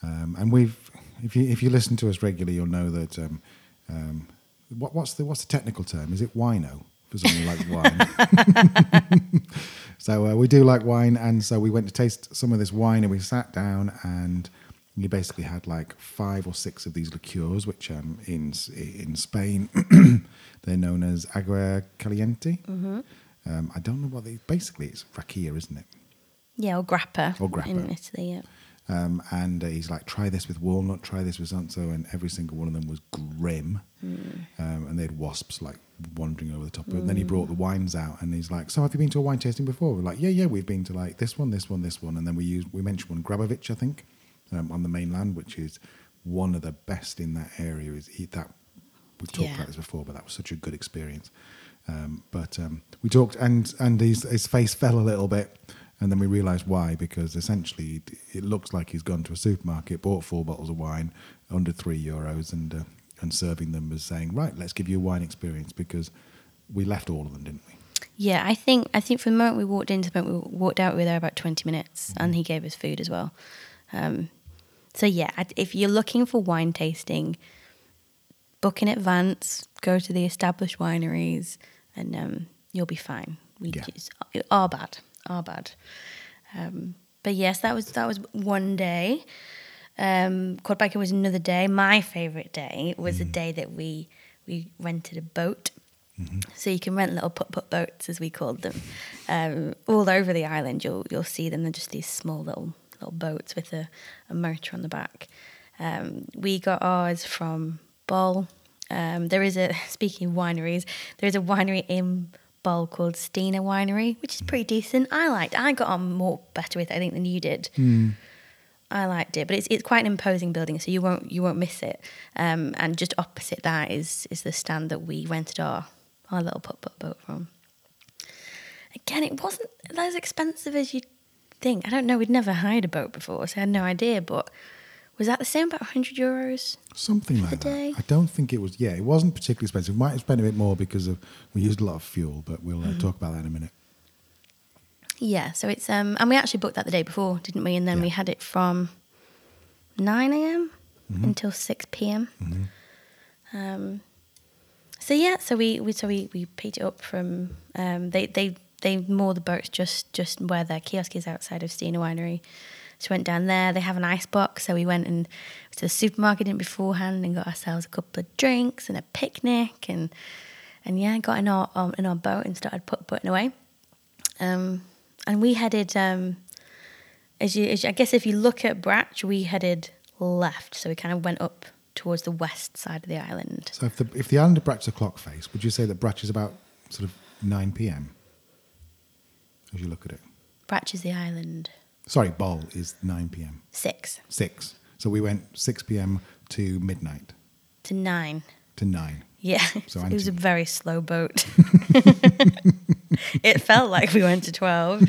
Um, and we've if you if you listen to us regularly, you'll know that um, um, what, what's the what's the technical term? Is it wino for something like wine? *laughs* *laughs* so uh, we do like wine, and so we went to taste some of this wine, and we sat down and you basically had like five or six of these liqueurs, which um, in in Spain *clears throat* they're known as agua caliente. Mm-hmm. Um, I don't know what they. Basically, it's rakia, isn't it? Yeah, or grappa. Or grappa. in Italy. Yeah. Um, and uh, he's like, try this with walnut, try this with so and every single one of them was grim. Um, and they had wasps like wandering over the top of it. And then he brought the wines out, and he's like, "So have you been to a wine tasting before?" We're like, "Yeah, yeah, we've been to like this one, this one, this one." And then we used we mentioned one Grabovac, I think, um, on the mainland, which is one of the best in that area. Is that we've talked Yeah. about this before, but that was such a good experience. Um, but um, we talked, and and his his face fell a little bit, and then we realised why because essentially it- looks like he's gone to a supermarket, bought four bottles of wine under three euros, and uh, and serving them as saying, right, let's give you a wine experience because we left all of them, didn't we? Yeah, I think I think from the moment we walked into the moment we walked out, we were there about twenty minutes, and he gave us food as well. Um, so yeah, if you're looking for wine tasting, book in advance, go to the established wineries, and um, you'll be fine. We Yeah. just are bad, are bad. Um, but yes, that was that was one day. Um, Quadbiker was another day. My favourite day was the day that we we rented a boat. So you can rent little put put boats, as we called them, um, all over the island. You'll you'll see them. They're just these small little little boats with a, a motor on the back. Um, we got ours from Bol. Um, there is a *laughs* speaking of wineries, there is a winery in Bol called Stina Winery, which is pretty decent. I liked. I got on more better with it, I think, than you did. I liked it, but it's it's quite an imposing building, so you won't you won't miss it. Um, and just opposite that is is the stand that we rented our our little put put boat from. Again, it wasn't as expensive as you'd think. I don't know. We'd never hired a boat before, so I had no idea. But Was that the same? About 100 euros? Something like that. I don't think it was. Yeah, it wasn't particularly expensive. We might have spent a bit more because of we used a lot of fuel, but we'll uh, talk about that in a minute. Yeah, so it's um, and we actually booked that the day before, didn't we? And then Yeah. we had it from nine a.m. until six p.m. Um, so yeah, so we, we so we, we picked it up from um, they they they moor the boats just just where their kiosk is outside of Stina Winery. So we went down there. They have an ice box, so we went and to the supermarket in beforehand and got ourselves a couple of drinks and a picnic and and yeah, got in our um, in our boat and started put putting away. Um, and we headed, um, as you, as you- I guess if you look at Brac, we headed left. So we kind of went up towards the west side of the island. So if the if the island of Brac's a clock face, would you say that Brac is about sort of nine p.m. as you look at it? Brac is the island. Sorry, Bol is nine p.m. Six Six. So we went six p.m. to midnight to nine. to nine. Yeah, So *laughs* it was a very slow boat. *laughs* it felt like we went to 12.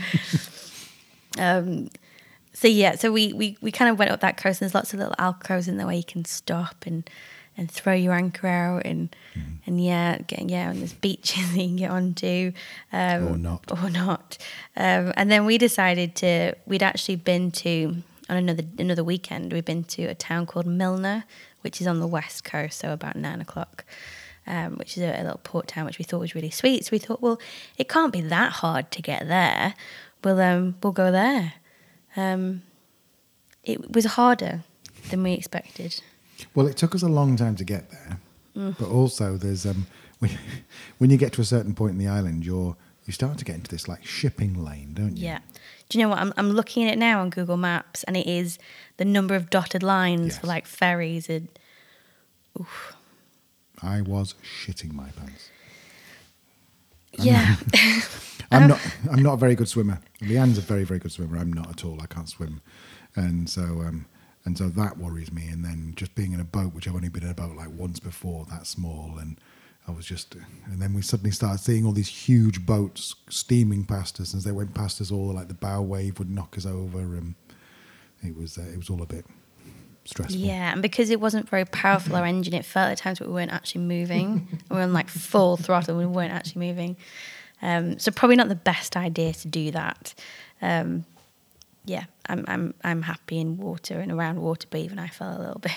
Um, so yeah, so we, we, we kind of went up that coast and there's lots of little alcoves in there where you can stop and, and throw your anchor out and, Mm-hmm. and yeah, get, yeah, and there's beaches *laughs* that you can get onto. Um, Or not. Or not. Um, and then we decided to, we'd actually been to, on another, another weekend, we'd been to a town called Milna, which is on the west coast, so about nine o'clock. Um, which is a, a little port town, which we thought was really sweet. So we thought, well, it can't be that hard to get there. We'll um, we'll go there. Um, it was harder than we expected. Well, it took us a long time to get there, but also there's um, *laughs* when, when you get to a certain point in the island, you're you start to get into this like shipping lane, don't you? Yeah. Do you know what? I'm, I'm looking at it now on Google Maps, and it is the number of dotted lines for like ferries and I was shitting my pants. yeah. *laughs* *laughs* I'm not. I'm not a very good swimmer. Leanne's a very, very good swimmer. I'm not at all. I can't swim, and so um, and so that worries me. And then just being in a boat, which I've only been in a boat like once before, that small, and I was just. And then we suddenly started seeing all these huge boats steaming past us. As they went past us, all like the bow wave would knock us over, and it was uh, it was all a bit stressful. Yeah, and because it wasn't very powerful, our engine, it felt at times we weren't actually moving. we were on like full throttle, we weren't actually moving. Um, so probably not the best idea to do that. Um, yeah, I'm I'm I'm happy in water and around water, but even I felt a little *laughs* bit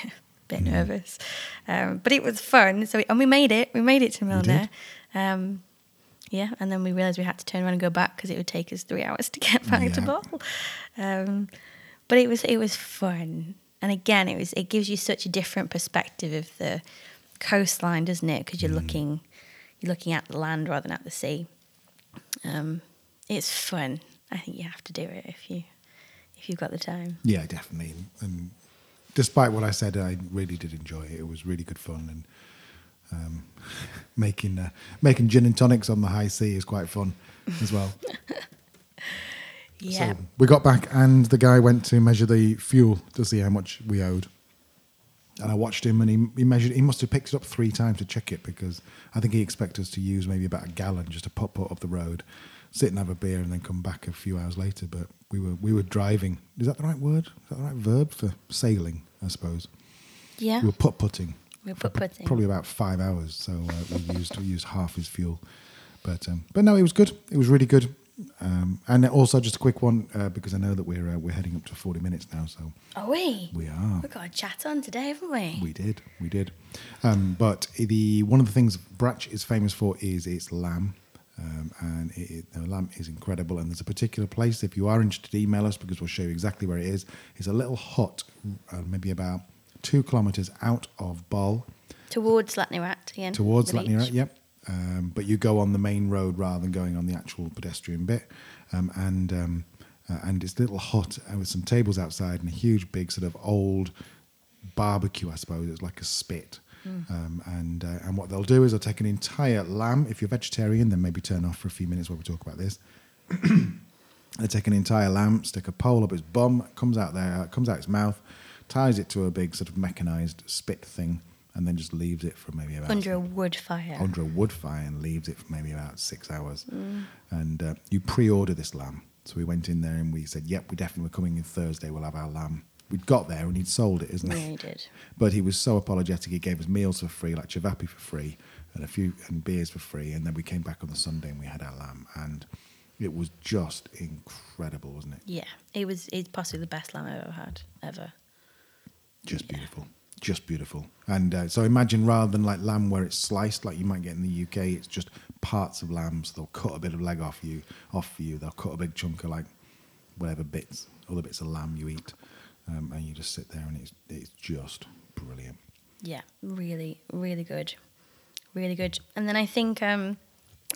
bit nervous. Um, but it was fun. So we, and we made it. We made it to Milna. Um, yeah, and then we realised we had to turn around and go back because it would take us three hours to get *laughs* back to Yeah. Um, but it was it was fun, and again, it was it gives you such a different perspective of the coastline, doesn't it? Because you're looking you're looking at the land rather than at the sea. Um, it's fun. I think you have to do it if you if you've got the time. Yeah, definitely. And despite what I said, I really did enjoy it. It was really good fun, and um, *laughs* making uh, making gin and tonics on the high sea is quite fun as well. *laughs* Yeah. So we got back, and the guy went to measure the fuel to see how much we owed. And I watched him, and he, he measured. He must have picked it up three times to check it because I think he expected us to use maybe about a gallon just to pop put up the road, sit and have a beer, and then come back a few hours later. But we were we were driving. Is that the right word? Is that the right verb for sailing? I suppose yeah. we were put putting. We were putt-putting. Probably about five hours. So uh, we used we used half his fuel, but um, but no, it was good. It was really good. Um, and also just a quick one uh, because I know that we're uh, we're heading up to forty minutes now. So are we we are. we got a chat on today, haven't we? We did, we did. Um, but the one of the things Brac is famous for is its lamb, um, and it, it, the lamp is incredible. And there's a particular place. If you are interested, email us because we'll show you exactly where it is. It's a little hut, uh, maybe about two kilometres out of Bol, Towards Zlatni Rat again. towards Zlatni Rat. Yep. Um, but you go on the main road rather than going on the actual pedestrian bit, um, and um, uh, and it's a little hut uh, with some tables outside and a huge big sort of old barbecue, I suppose. It's like a spit. Um, and uh, and what they'll do is they'll take an entire lamb. If you're vegetarian, then maybe turn off for a few minutes while we talk about this. *clears throat* they take an entire lamb, stick a pole up its bum, comes out there, comes out its mouth, ties it to a big sort of mechanized spit thing, and then just leaves it for maybe about Under a wood fire. under a wood fire and leaves it for maybe about six hours. And uh, you pre-order this lamb. So we went in there and we said, "Yep, we definitely we're coming in Thursday. We'll have our lamb we'd got there and he'd sold it, isn't Yeah, he? he did. But he was so apologetic. He gave us meals for free, like chavapi for free, and a few and beers for free. And then we came back on the Sunday and we had our lamb, and it was just incredible, wasn't it? Yeah, it was. It's possibly the best lamb I've ever had ever. Just Yeah. beautiful, just beautiful. And uh, so imagine rather than like lamb where it's sliced, like you might get in the UK, it's just parts of lamb. So they'll cut a bit of leg off you, off for you. They'll cut a big chunk of like whatever bits, other bits of lamb you eat, um, and you just sit there and it's it's just brilliant. Yeah, really, really good, really good. And then I think, um,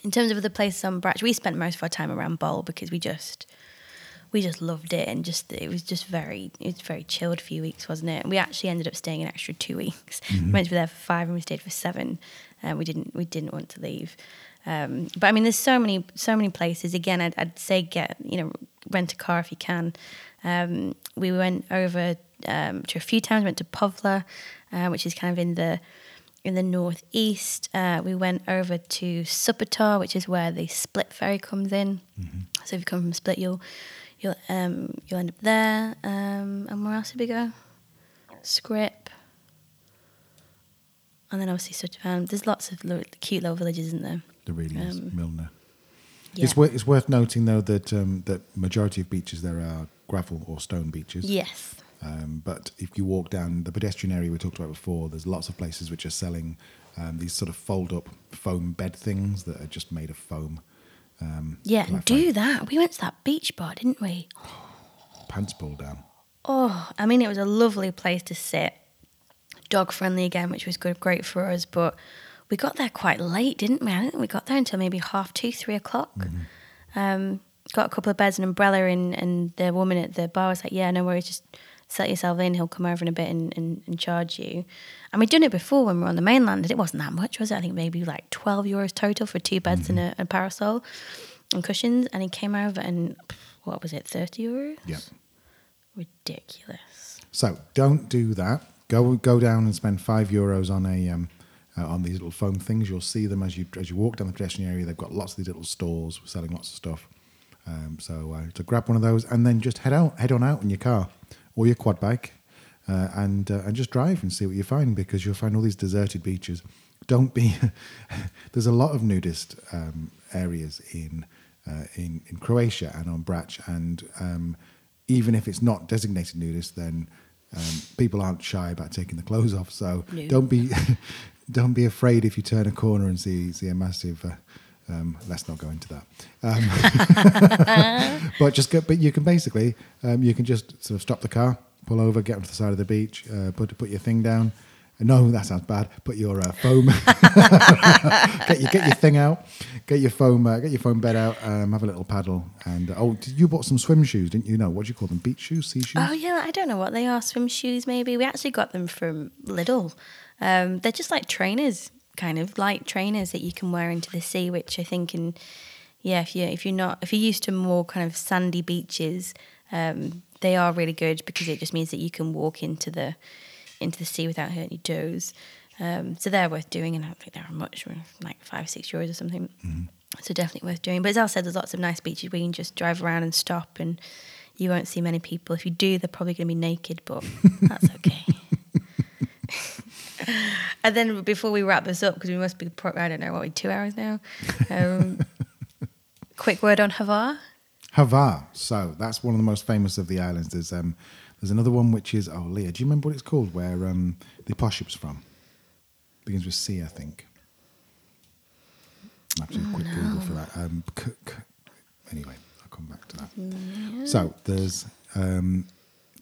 in terms of the places on Brac, we spent most of our time around Bol because we just we just loved it and just it was just very it was very chilled a few weeks, wasn't it? We actually ended up staying an extra two *laughs* weeks. We went to be there for five and we stayed for seven. Uh, we didn't we didn't want to leave. Um, but I mean, there's so many so many places. Again, I'd, I'd say get you know rent a car if you can. Um, we went over um, to a few towns. Went to Povlja, uh, which is kind of in the in the northeast. Uh, we went over to Supetar, which is where the Split ferry comes in. So if you come from Split, you'll you'll um, you'll end up there. Um, and where else did we go? Škrip. And then obviously Sutton. There's lots of lo- cute little villages, isn't there? There really is Um, Milna. Yeah. It's, wor- it's worth noting though that um, that majority of beaches there are gravel or stone beaches. Yes. Um, but if you walk down the pedestrian area we talked about before, there's lots of places which are selling um, these sort of fold up foam bed things that are just made of foam. Um, Yeah, and do that. We went to that beach bar, didn't we? pants pulled down. Oh, I mean, it was a lovely place to sit. Dog friendly again, which was good, great for us. But we got there quite late, didn't we? I don't think we got there until maybe half two, three o'clock. Um, got a couple of beds and umbrella, in, and the woman at the bar was like, "Yeah, no worries, just set yourself in. He'll come over in a bit and, and, and charge you." And we'd done it before when we were on the mainland, and it wasn't that much, was it? I think maybe like twelve euros total for two beds and a, a parasol and cushions. And he came over, and what was it, thirty euros? Yeah. Ridiculous. So don't do that. Go go down and spend five euros on a um, uh, on these little foam things. You'll see them as you as you walk down the pedestrian area. They've got lots of these little stores selling lots of stuff. Um, so uh, to grab one of those and then just head out, head on out in your car or your quad bike, uh, and uh, and just drive and see what you find because you'll find all these deserted beaches. Don't be. *laughs* there's a lot of nudist um, areas in uh, in in Croatia and on Brač, and um, even if it's not designated nudist, then um, people aren't shy about taking the clothes off. So No. don't be *laughs* don't be afraid if you turn a corner and see see a massive. Um, let's not go into that. Um, *laughs* but just go, but you can basically um, you can just sort of stop the car, pull over, get onto the side of the beach, uh, put put your thing down. No, that sounds bad. Put your uh, foam, *laughs* get your get your thing out, get your foam, uh, get your foam bed out, um, have a little paddle, and uh, oh, you bought some swim shoes, didn't you? No, what do you call them? Beach shoes, sea shoes. Oh yeah, I don't know what they are. Swim shoes, maybe. We actually got them from Lidl. Um, they're just like trainers, kind of light trainers that you can wear into the sea. Which I think, in yeah, if you if you're not if you're used to more kind of sandy beaches, um, they are really good because it just means that you can walk into the into the sea without hurting your toes. Um, so they're worth doing, and I don't think they're much, like five six euros or something. So definitely worth doing. But as I said, there's lots of nice beaches where you can just drive around and stop, and you won't see many people. If you do, they're probably going to be naked, but that's okay. *laughs* *laughs* and then before we wrap this up, because we must be, pro- I don't know, what, we two hours now? Um, *laughs* quick word on Hvar. Hvar. So that's one of the most famous of the islands. There's um, there's another one which is oh Leah, do you remember what it's called? Where um, the Pošip's from? Begins with C, I think. I have a quick Google for that. Um, c- c- anyway, I'll come back to that. So there's um,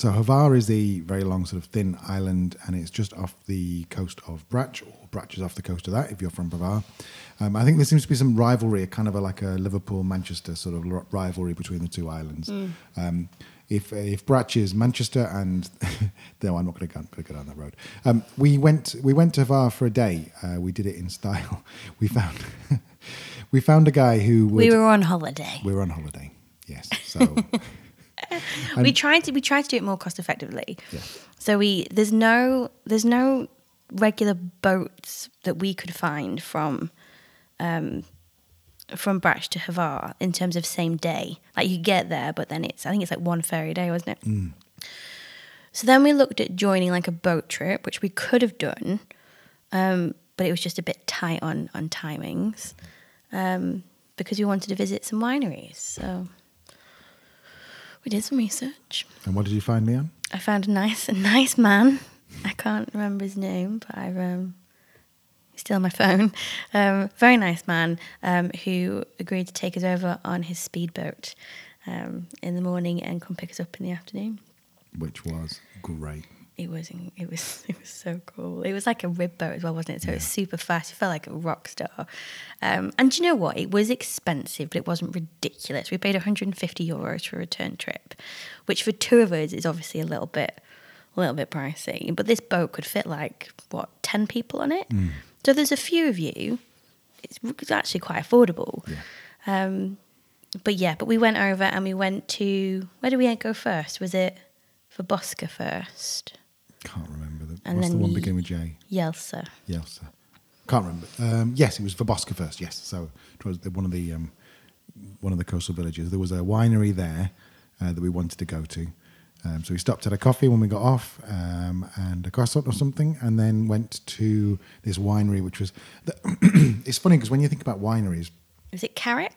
so Hvar is the very long sort of thin island, and it's just off the coast of Brač, or Brač is off the coast of that. If you're from Hvar, um, I think there seems to be some rivalry, a kind of a, like a Liverpool Manchester sort of rivalry between the two islands. Um, if if Brač is Manchester and *laughs* no, I'm not going to go, down that road. Um, we went we went to Hvar for a day. Uh, we did it in style. *laughs* We found *laughs* we found a guy who would, We were on holiday. we were on holiday. Yes, so. *laughs* we tried to we tried to do it more cost effectively. Yeah. So we there's no there's no regular boats that we could find from um from Brač to Hvar in terms of same day. Like you get there, but then it's I think it's like one ferry a day, wasn't it? So then we looked at joining like a boat trip, which we could have done, um, but it was just a bit tight on on timings um, because we wanted to visit some wineries. So we did some research. And what did you find, Leanne? I found a nice a nice man. I can't remember his name, but I've um, he's still on my phone. *laughs* Um, very nice man um, who agreed to take us over on his speedboat um, in the morning and come pick us up in the afternoon. Which was great. It was it was *laughs* it was so cool. It was like a rib boat as well, wasn't it? So it was super fast. You felt like a rock star. Um, and do you know what? It was expensive, but it wasn't ridiculous. We paid 150 euros for a return trip, which for two of us is obviously a little bit a little bit pricey. But this boat could fit like what 10 people on it. So there's a few of you. It's, it's actually quite affordable. Yeah. Um, but yeah, but we went over and we went to where did we go first? Was it Vrboska first? Can't remember. The, And what's the one ye- beginning with J? Jelsa. Yes. sir. Can't remember. Um, yes, it was Vrboska first. Yes, so it was one of the um, one of the coastal villages. There was a winery there uh, that we wanted to go to. Um, so we stopped at a coffee when we got off um, and a croissant or something, and then went to this winery, which was. The *clears throat* it's funny because when you think about wineries, Is it Carić?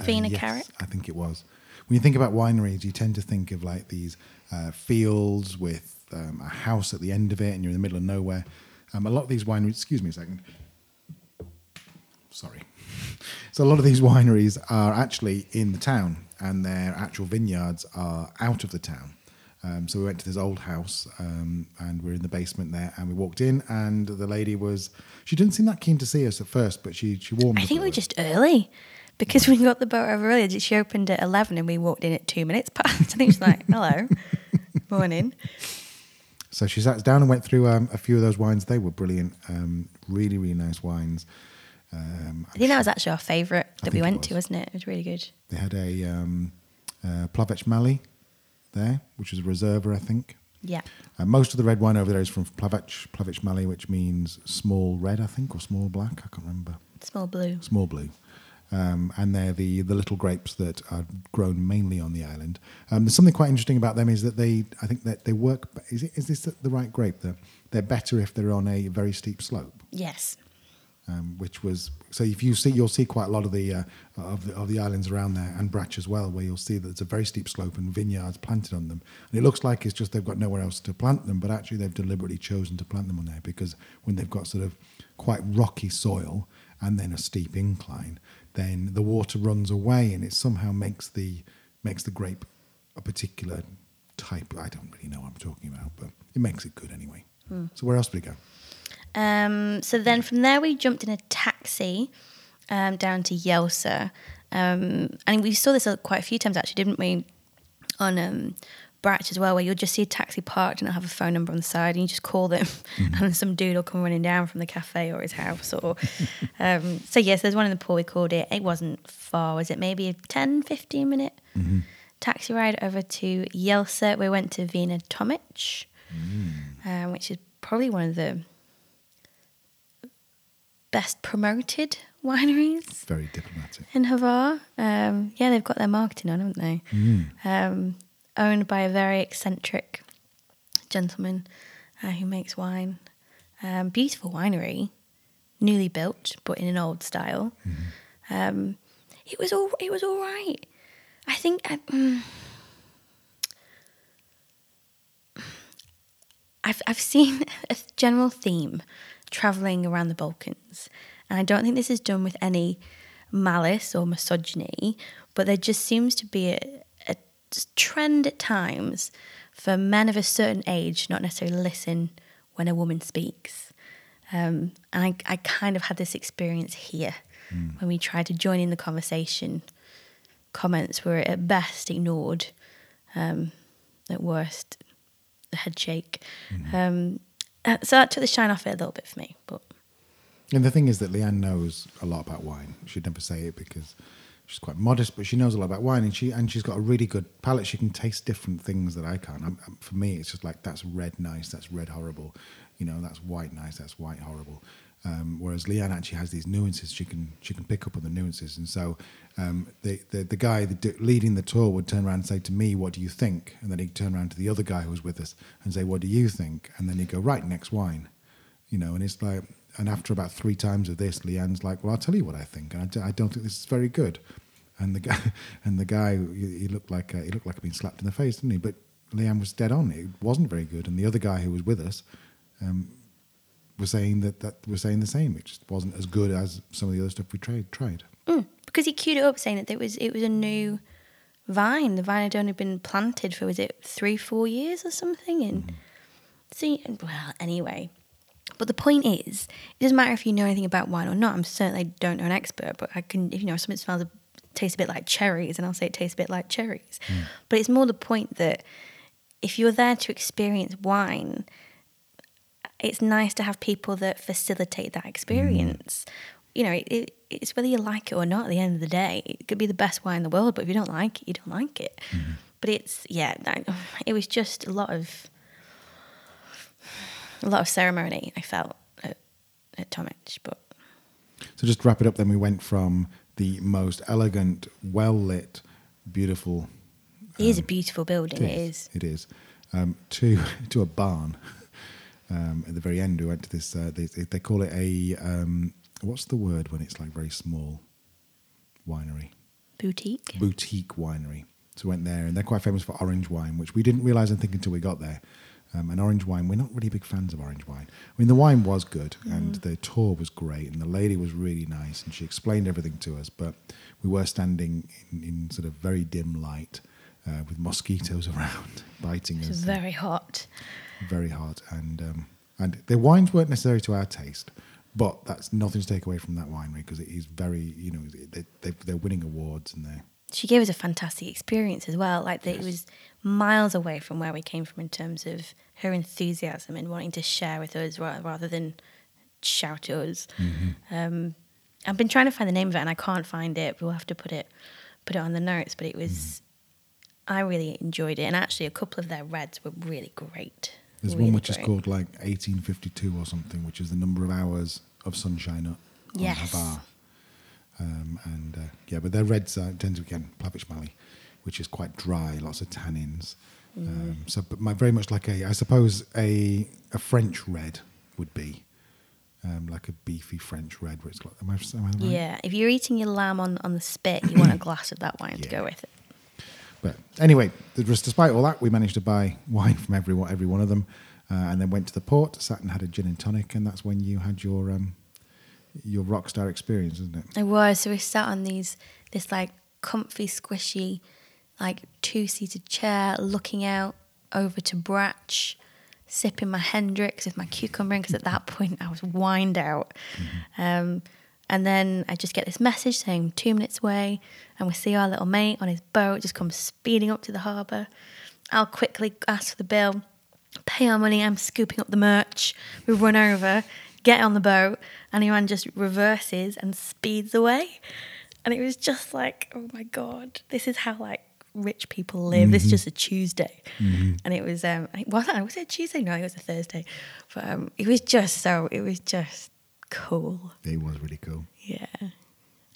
uh, yes, Carić? I think it was. When you think about wineries, you tend to think of like these uh, fields with um, a house at the end of it, and you're in the middle of nowhere. Um, a lot of these wineries. Excuse me a second. Sorry. *laughs* So a lot of these wineries are actually in the town, and their actual vineyards are out of the town. Um, so we went to this old house, um, and we're in the basement there, and we walked in, and the lady was. She didn't seem that keen to see us at first, but she she warmed. I think we were just early because we got the boat over early. She opened at 11 and we walked in at two minutes past. I think she's like, hello, *laughs* morning. So she sat down and went through um, a few of those wines. They were brilliant, um, really, really nice wines. Um, I think that was actually our favourite that we went was. to, wasn't it? It was really good. they had a um, uh, Plavac Mali there, which is a reserva, I think. Yeah. Uh, most of the red wine over there is from Plavac, Plavac Mali, which means small red, I think, or small black. I can't remember. Small blue. Small blue. Um, and they're the, the little grapes that are grown mainly on the island. Um, there's something quite interesting about them is that they, I think that they work. Is, it, is this the right grape? They're, they're better if they're on a very steep slope. Yes. um, which was so. If you see, you'll see quite a lot of the uh, of the of the islands around there, and Brac as well, where you'll see that it's a very steep slope and vineyards planted on them. And it looks like it's just they've got nowhere else to plant them, but actually they've deliberately chosen to plant them on there because when they've got sort of quite rocky soil and then a steep incline, then the water runs away, and it somehow makes the makes the grape a particular type. I don't really know what I'm talking about, but it makes it good anyway. So where else did we go? Um, so then from there, we jumped in a taxi um, down to Jelsa. Um, and we saw this quite a few times, actually, didn't we? On um, Brac as well, where you'll just see a taxi parked and it'll have a phone number on the side, and you just call them, and some dude will come running down from the cafe or his house. Or *laughs* um, So, yes, there's one in the pool, we called it. It wasn't far, was it? Maybe a 10, 15 minute taxi ride over to Jelsa. We went to Vina Tomic, um, which is probably one of the best promoted wineries Very diplomatic. in Hvar. Um, yeah, they've got their marketing on, haven't they? Um, owned by a very eccentric gentleman uh, who makes wine. Um, beautiful winery, newly built, but in an old style. Um, it was all. It was all right. I think. I, mm, I've I've seen *laughs* a general theme traveling around the Balkans, and I don't think this is done with any malice or misogyny, but there just seems to be a trend at times for men of a certain age not necessarily listen when a woman speaks. Um, and I, I kind of had this experience here when we tried to join in the conversation. Comments were at best ignored, um, at worst the head shake. Um, uh, so that took the shine off it a little bit for me. But And the thing is that Leanne knows a lot about wine. She'd never say it because she's quite modest, but she knows a lot about wine, and she and she's got a really good palate. She can taste different things that I can't. I'm, I'm- for me, it's just like that's red nice, that's red horrible. You know, that's white nice, that's white horrible. Um, whereas Leanne actually has these nuances; she can she can pick up on the nuances, and so um, the, the the guy the, leading the tour would turn around and say to me, "What do you think?" And then he'd turn around to the other guy who was with us and say, "What do you think?" And then he'd go, "Right, next wine," you know. And it's like, and after about three times of this, Leanne's like, "Well, I'll tell you what I think, and I, d- I don't think this is very good." And the guy *laughs* and the guy he he looked like uh, he looked like he'd been slapped in the face, didn't he? But Leanne was dead on. It wasn't very good, and the other guy who was with us. Um, was saying that that was saying the same. It just wasn't as good as some of the other stuff we tried. Tried. Mm, because he queued it up saying that it was it was a new vine. The vine had only been planted for was it three four years or something. And see, well, anyway. But the point is, it doesn't matter if you know anything about wine or not. I'm certainly don't know an expert, but I can if you know something smells a, tastes a bit like cherries, and I'll say it tastes a bit like cherries. Hmm. But it's more the point that if you're there to experience wine, it's nice to have people that facilitate that experience. Hmm. You know, it, it, it's whether you like it or not. At the end of the day, it could be the best wine in the world, but if you don't like it, you don't like it. Hmm. But it's yeah, that, it was just a lot of a lot of ceremony. I felt at, at Tomich, but So just to wrap it up, then we went from the most elegant, well lit, beautiful. it is a beautiful building. It is. It is. Um, to *laughs* to a barn. Um, at the very end, we went to this. Uh, they, they call it a um, what's the word when it's like very small winery boutique. boutique winery. So we went there, and they're quite famous for orange wine, which we didn't realize I think until we got there. Um, and orange wine, we're not really big fans of orange wine. I mean, the wine was good, and the tour was great, and the lady was really nice, and she explained everything to us. But we were standing in, in sort of very dim light, uh, with mosquitoes *laughs* around biting It's us, very hot. very hot, and um, and the wines weren't necessary to our taste. But that's nothing to take away from that winery because it is very, you know, they, they, they're winning awards and they're she gave us a fantastic experience as well. Like that, it was miles away from where we came from in terms of her enthusiasm and wanting to share with us rather than shout at us. Um, I've been trying to find the name of it and I can't find it. We'll have to put it put it on the notes. But it was, I really enjoyed it, and actually, a couple of their reds were really great. There's Really one which is called like 1852 or something, which is the number of hours of sunshine up on Yes. Hvar. Um, and uh, yeah, but their reds uh, tend to again Plavac Mali, which is quite dry, lots of tannins. Mm. Um, so, but my, very much like a, I suppose a a French red would be, um, like a beefy French red, where it's like, am I, am I right? Yeah, if you're eating your lamb on, on the spit, you want a glass of that wine to go with it. But anyway, despite all that, we managed to buy wine from every one, every one of them, uh, and then went to the port, sat and had a gin and tonic, and that's when you had your um, your rock star experience, isn't it? It was. So we sat on these this like comfy, squishy, like two seated chair, looking out over to Brac, sipping my Hendrick's with my cucumber because at that *laughs* point I was wined out. Um, and then I just get this message saying two minutes away, and we see our little mate on his boat just come speeding up to the harbour. I'll quickly ask for the bill, pay our money. I'm scooping up the merch. We run over, get on the boat, and Iran just reverses and speeds away. And it was just like, oh my god, this is how like rich people live. This is just a Tuesday, and it was um, I- was it was it a Tuesday? No, it was a Thursday. But um, it was just so it was just cool. It was really cool. Yeah.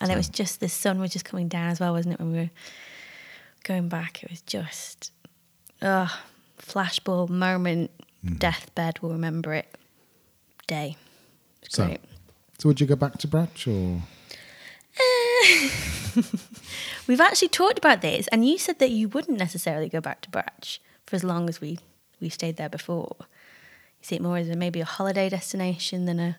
And it was just the sun was just coming down as well, wasn't it? When we were going back, it was just, ugh, flashbulb moment, deathbed. We'll remember it. Day. It's So, great. so would you go back to Brac or? *laughs* We've actually talked about this, and you said that you wouldn't necessarily go back to Brac for as long as we we stayed there before. You see it more as a, maybe a holiday destination than a.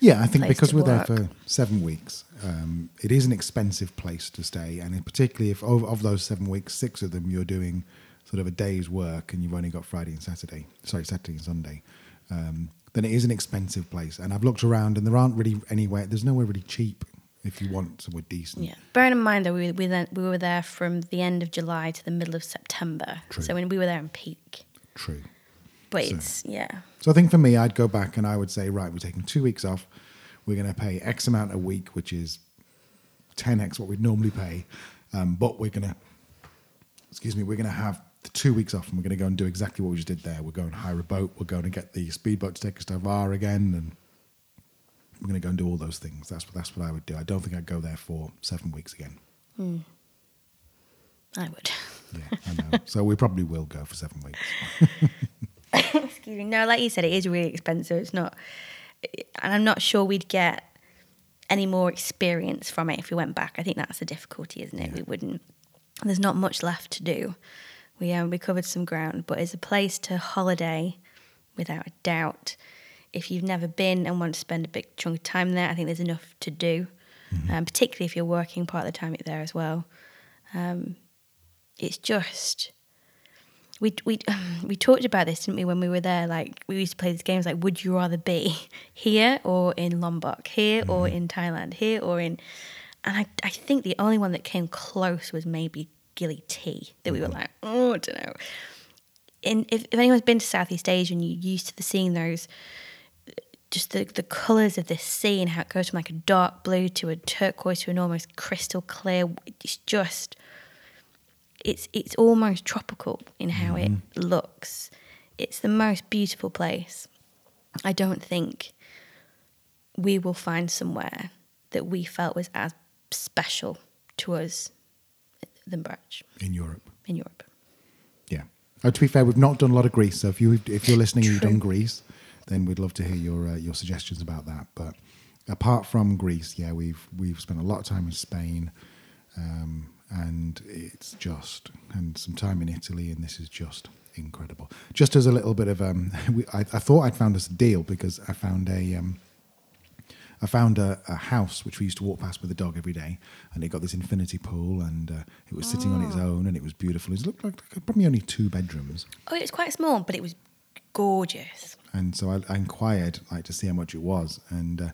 Yeah, I think because we're there for seven weeks, um, it is an expensive place to stay, and particularly if of, of those seven weeks, six of them you're doing sort of a day's work, and you've only got Friday and Saturday, sorry, Saturday and Sunday, um, then it is an expensive place. And I've looked around, and there aren't really anywhere. There's nowhere really cheap if you want somewhere decent. Yeah. Bearing in mind that we we then we were there from the end of July to the middle of September, True. so when we were there in peak. True. But So- it's yeah, So I think for me, I'd go back and I would say, right, we're taking two weeks off. We're going to pay X amount a week, which is 10x what we'd normally pay. Um, but we're going to, excuse me, we're going to have the two weeks off and we're going to go and do exactly what we just did there. We're going to hire a boat. We're going to get the speedboat to take us to Hvar again. And we're going to go and do all those things. That's what that's what I would do. I don't think I'd go there for seven weeks again. I would. Yeah, I know. *laughs* so we probably will go for seven weeks. *laughs* Excuse me. No, like you said, it is really expensive. It's not, and I'm not sure we'd get any more experience from it if we went back. I think that's the difficulty, isn't it? We wouldn't. There's not much left to do. We um, we covered some ground, but it's a place to holiday, without a doubt. If you've never been and want to spend a big chunk of time there, I think there's enough to do. Um, particularly if you're working part of the time there as well. Um, it's just we we *sighs* we talked about this, didn't we, when we were there? Like we used to play these games like would you rather be *laughs* here or in Lombok, here or in Thailand, here or in and I, I think the only one that came close was maybe Gili T that we were like, oh I don't know. And if, if anyone's been to Southeast Asia and you're used to the seeing those just the, the colours of this sea and how it goes from like a dark blue to a turquoise to an almost crystal clear. It's just it's it's almost tropical in how it mm-hmm. looks. It's the most beautiful place. I don't think we will find somewhere that we felt was as special to us than Brac in Europe. in Europe. Yeah. Oh, to be fair, we've not done a lot of Greece. So if you if you're listening and you've done Greece, then we'd love to hear your uh, your suggestions about that. But apart from Greece, yeah, we've we've spent a lot of time in Spain, um, and it's just and some time in Italy, and this is just incredible. Just as a little bit of um, *laughs* we, I, I thought I'd found us a deal because I found a um, I found a, a house which we used to walk past with the dog every day, and it got this infinity pool, and uh, it was sitting on its own, and it was beautiful. It looked like, like probably only two bedrooms, Oh, it was quite small, but it was gorgeous. and so I, I inquired like to see how much it was, and uh,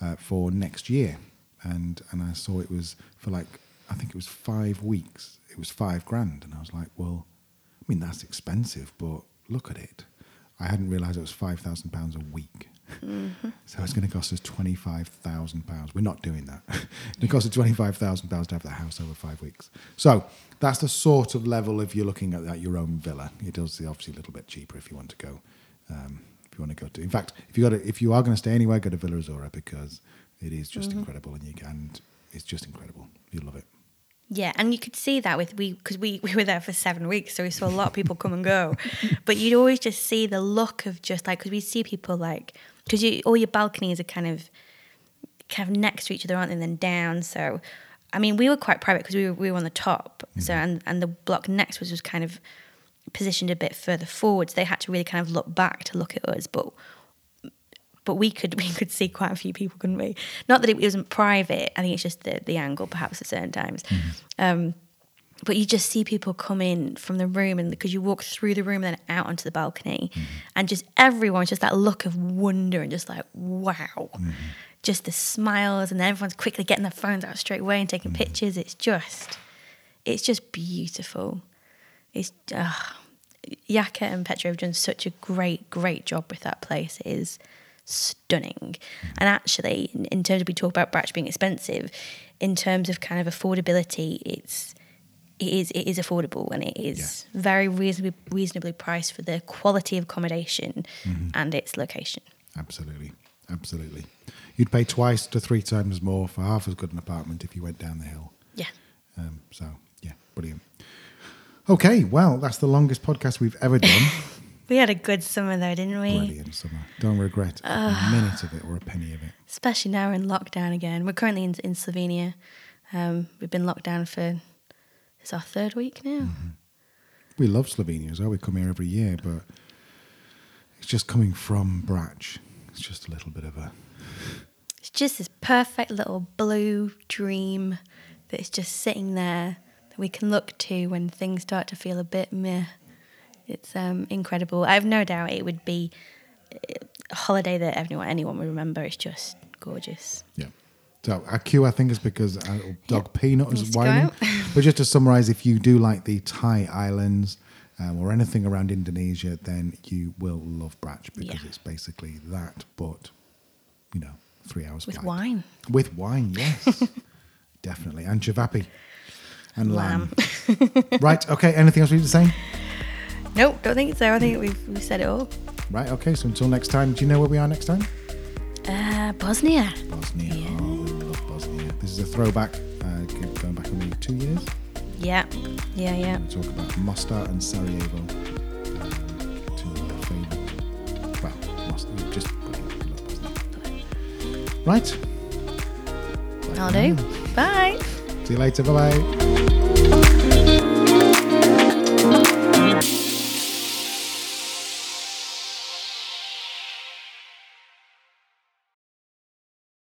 uh, for next year, and and I saw it was for like I think it was five weeks. It was five grand, and I was like, well, I mean that's expensive, but look at it. I hadn't realised it was five thousand pounds a week. So it's going to cost us twenty five thousand pounds. We're not doing that. *laughs* it costs us twenty five thousand pounds to have that house over five weeks. So that's the sort of level if you're looking at, at your own villa. It does obviously a little bit cheaper if you want to go. Um, if you want to go to, in fact, if you got to, if you are going to stay anywhere, go to Villa Azura because it is just incredible, and you can. It's just incredible. You love it. Yeah, and you could see that with we because we, *laughs* we were there for seven weeks, so we saw a lot of people come and go. *laughs* But you'd always just see the look of just like because we see people like because you all your balconies are kind of kind of next to each other, aren't they? And then down. So, I mean, we were quite private because we were we were on the top. So mm-hmm. and and the block next was was kind of positioned a bit further forward. So they had to really kind of look back to look at us, but but we could *laughs* we could see quite a few people, couldn't we? Not that it wasn't private. I think it's just the the angle, perhaps at certain times. Um, but you just see people come in from the room, and because you walk through the room and then out onto the balcony, and just everyone's just that look of wonder and just like wow, just the smiles, and then everyone's quickly getting their phones out straight away and taking pictures. It's just, it's just beautiful. It's uh, Yaka and Petra have done such a great, great job with that place. It is stunning. And actually, in, in terms of we talk about Brac being expensive, in terms of kind of affordability, it's it is it is affordable and it is very reasonably reasonably priced for the quality of accommodation and its location. Absolutely, absolutely. You'd pay twice to three times more for half as good an apartment if you went down the hill. Yeah. Um, so yeah, brilliant. Okay, well, that's the longest podcast we've ever done. *laughs* We had a good summer though, didn't we? Brilliant summer. Don't regret a minute of it or a penny of it. Especially now we're in lockdown again. We're currently in, in Slovenia. Um, we've been locked down for it's our third week now. We love Slovenia as well. We come here every year, but it's just coming from Brac. It's just a little bit of a It's just this perfect little blue dream that is just sitting there that we can look to when things start to feel a bit meh. It's um, incredible. I have no doubt it would be a holiday that everyone anyone would remember. It's just gorgeous. yeah. So our cue, I think, is because our little dog Peanut is whining. *laughs* but just to summarise, if you do like the Thai islands um, or anything around Indonesia, then you will love Brac because Yeah. it's basically that, but you know, three hours With flight. wine. With wine, yes, *laughs* definitely, and chavapi and lamb. right. Okay. Anything else we need to say? *laughs* Nope, don't think so. I think we've, we've said it all. Right. Okay. So until next time, do you know where we are next time? Uh, Uh, Bosnia. Bosnia. Oh, we love Bosnia. This is a throwback, uh, going back only two years. Yeah, yeah, yeah. We talk about Mostar and Sarajevo. Um, two of our favourite. Well, Mostar, just brilliant. Love Bosnia. Right. Bye I'll do. now. Bye. See you later. Bye bye.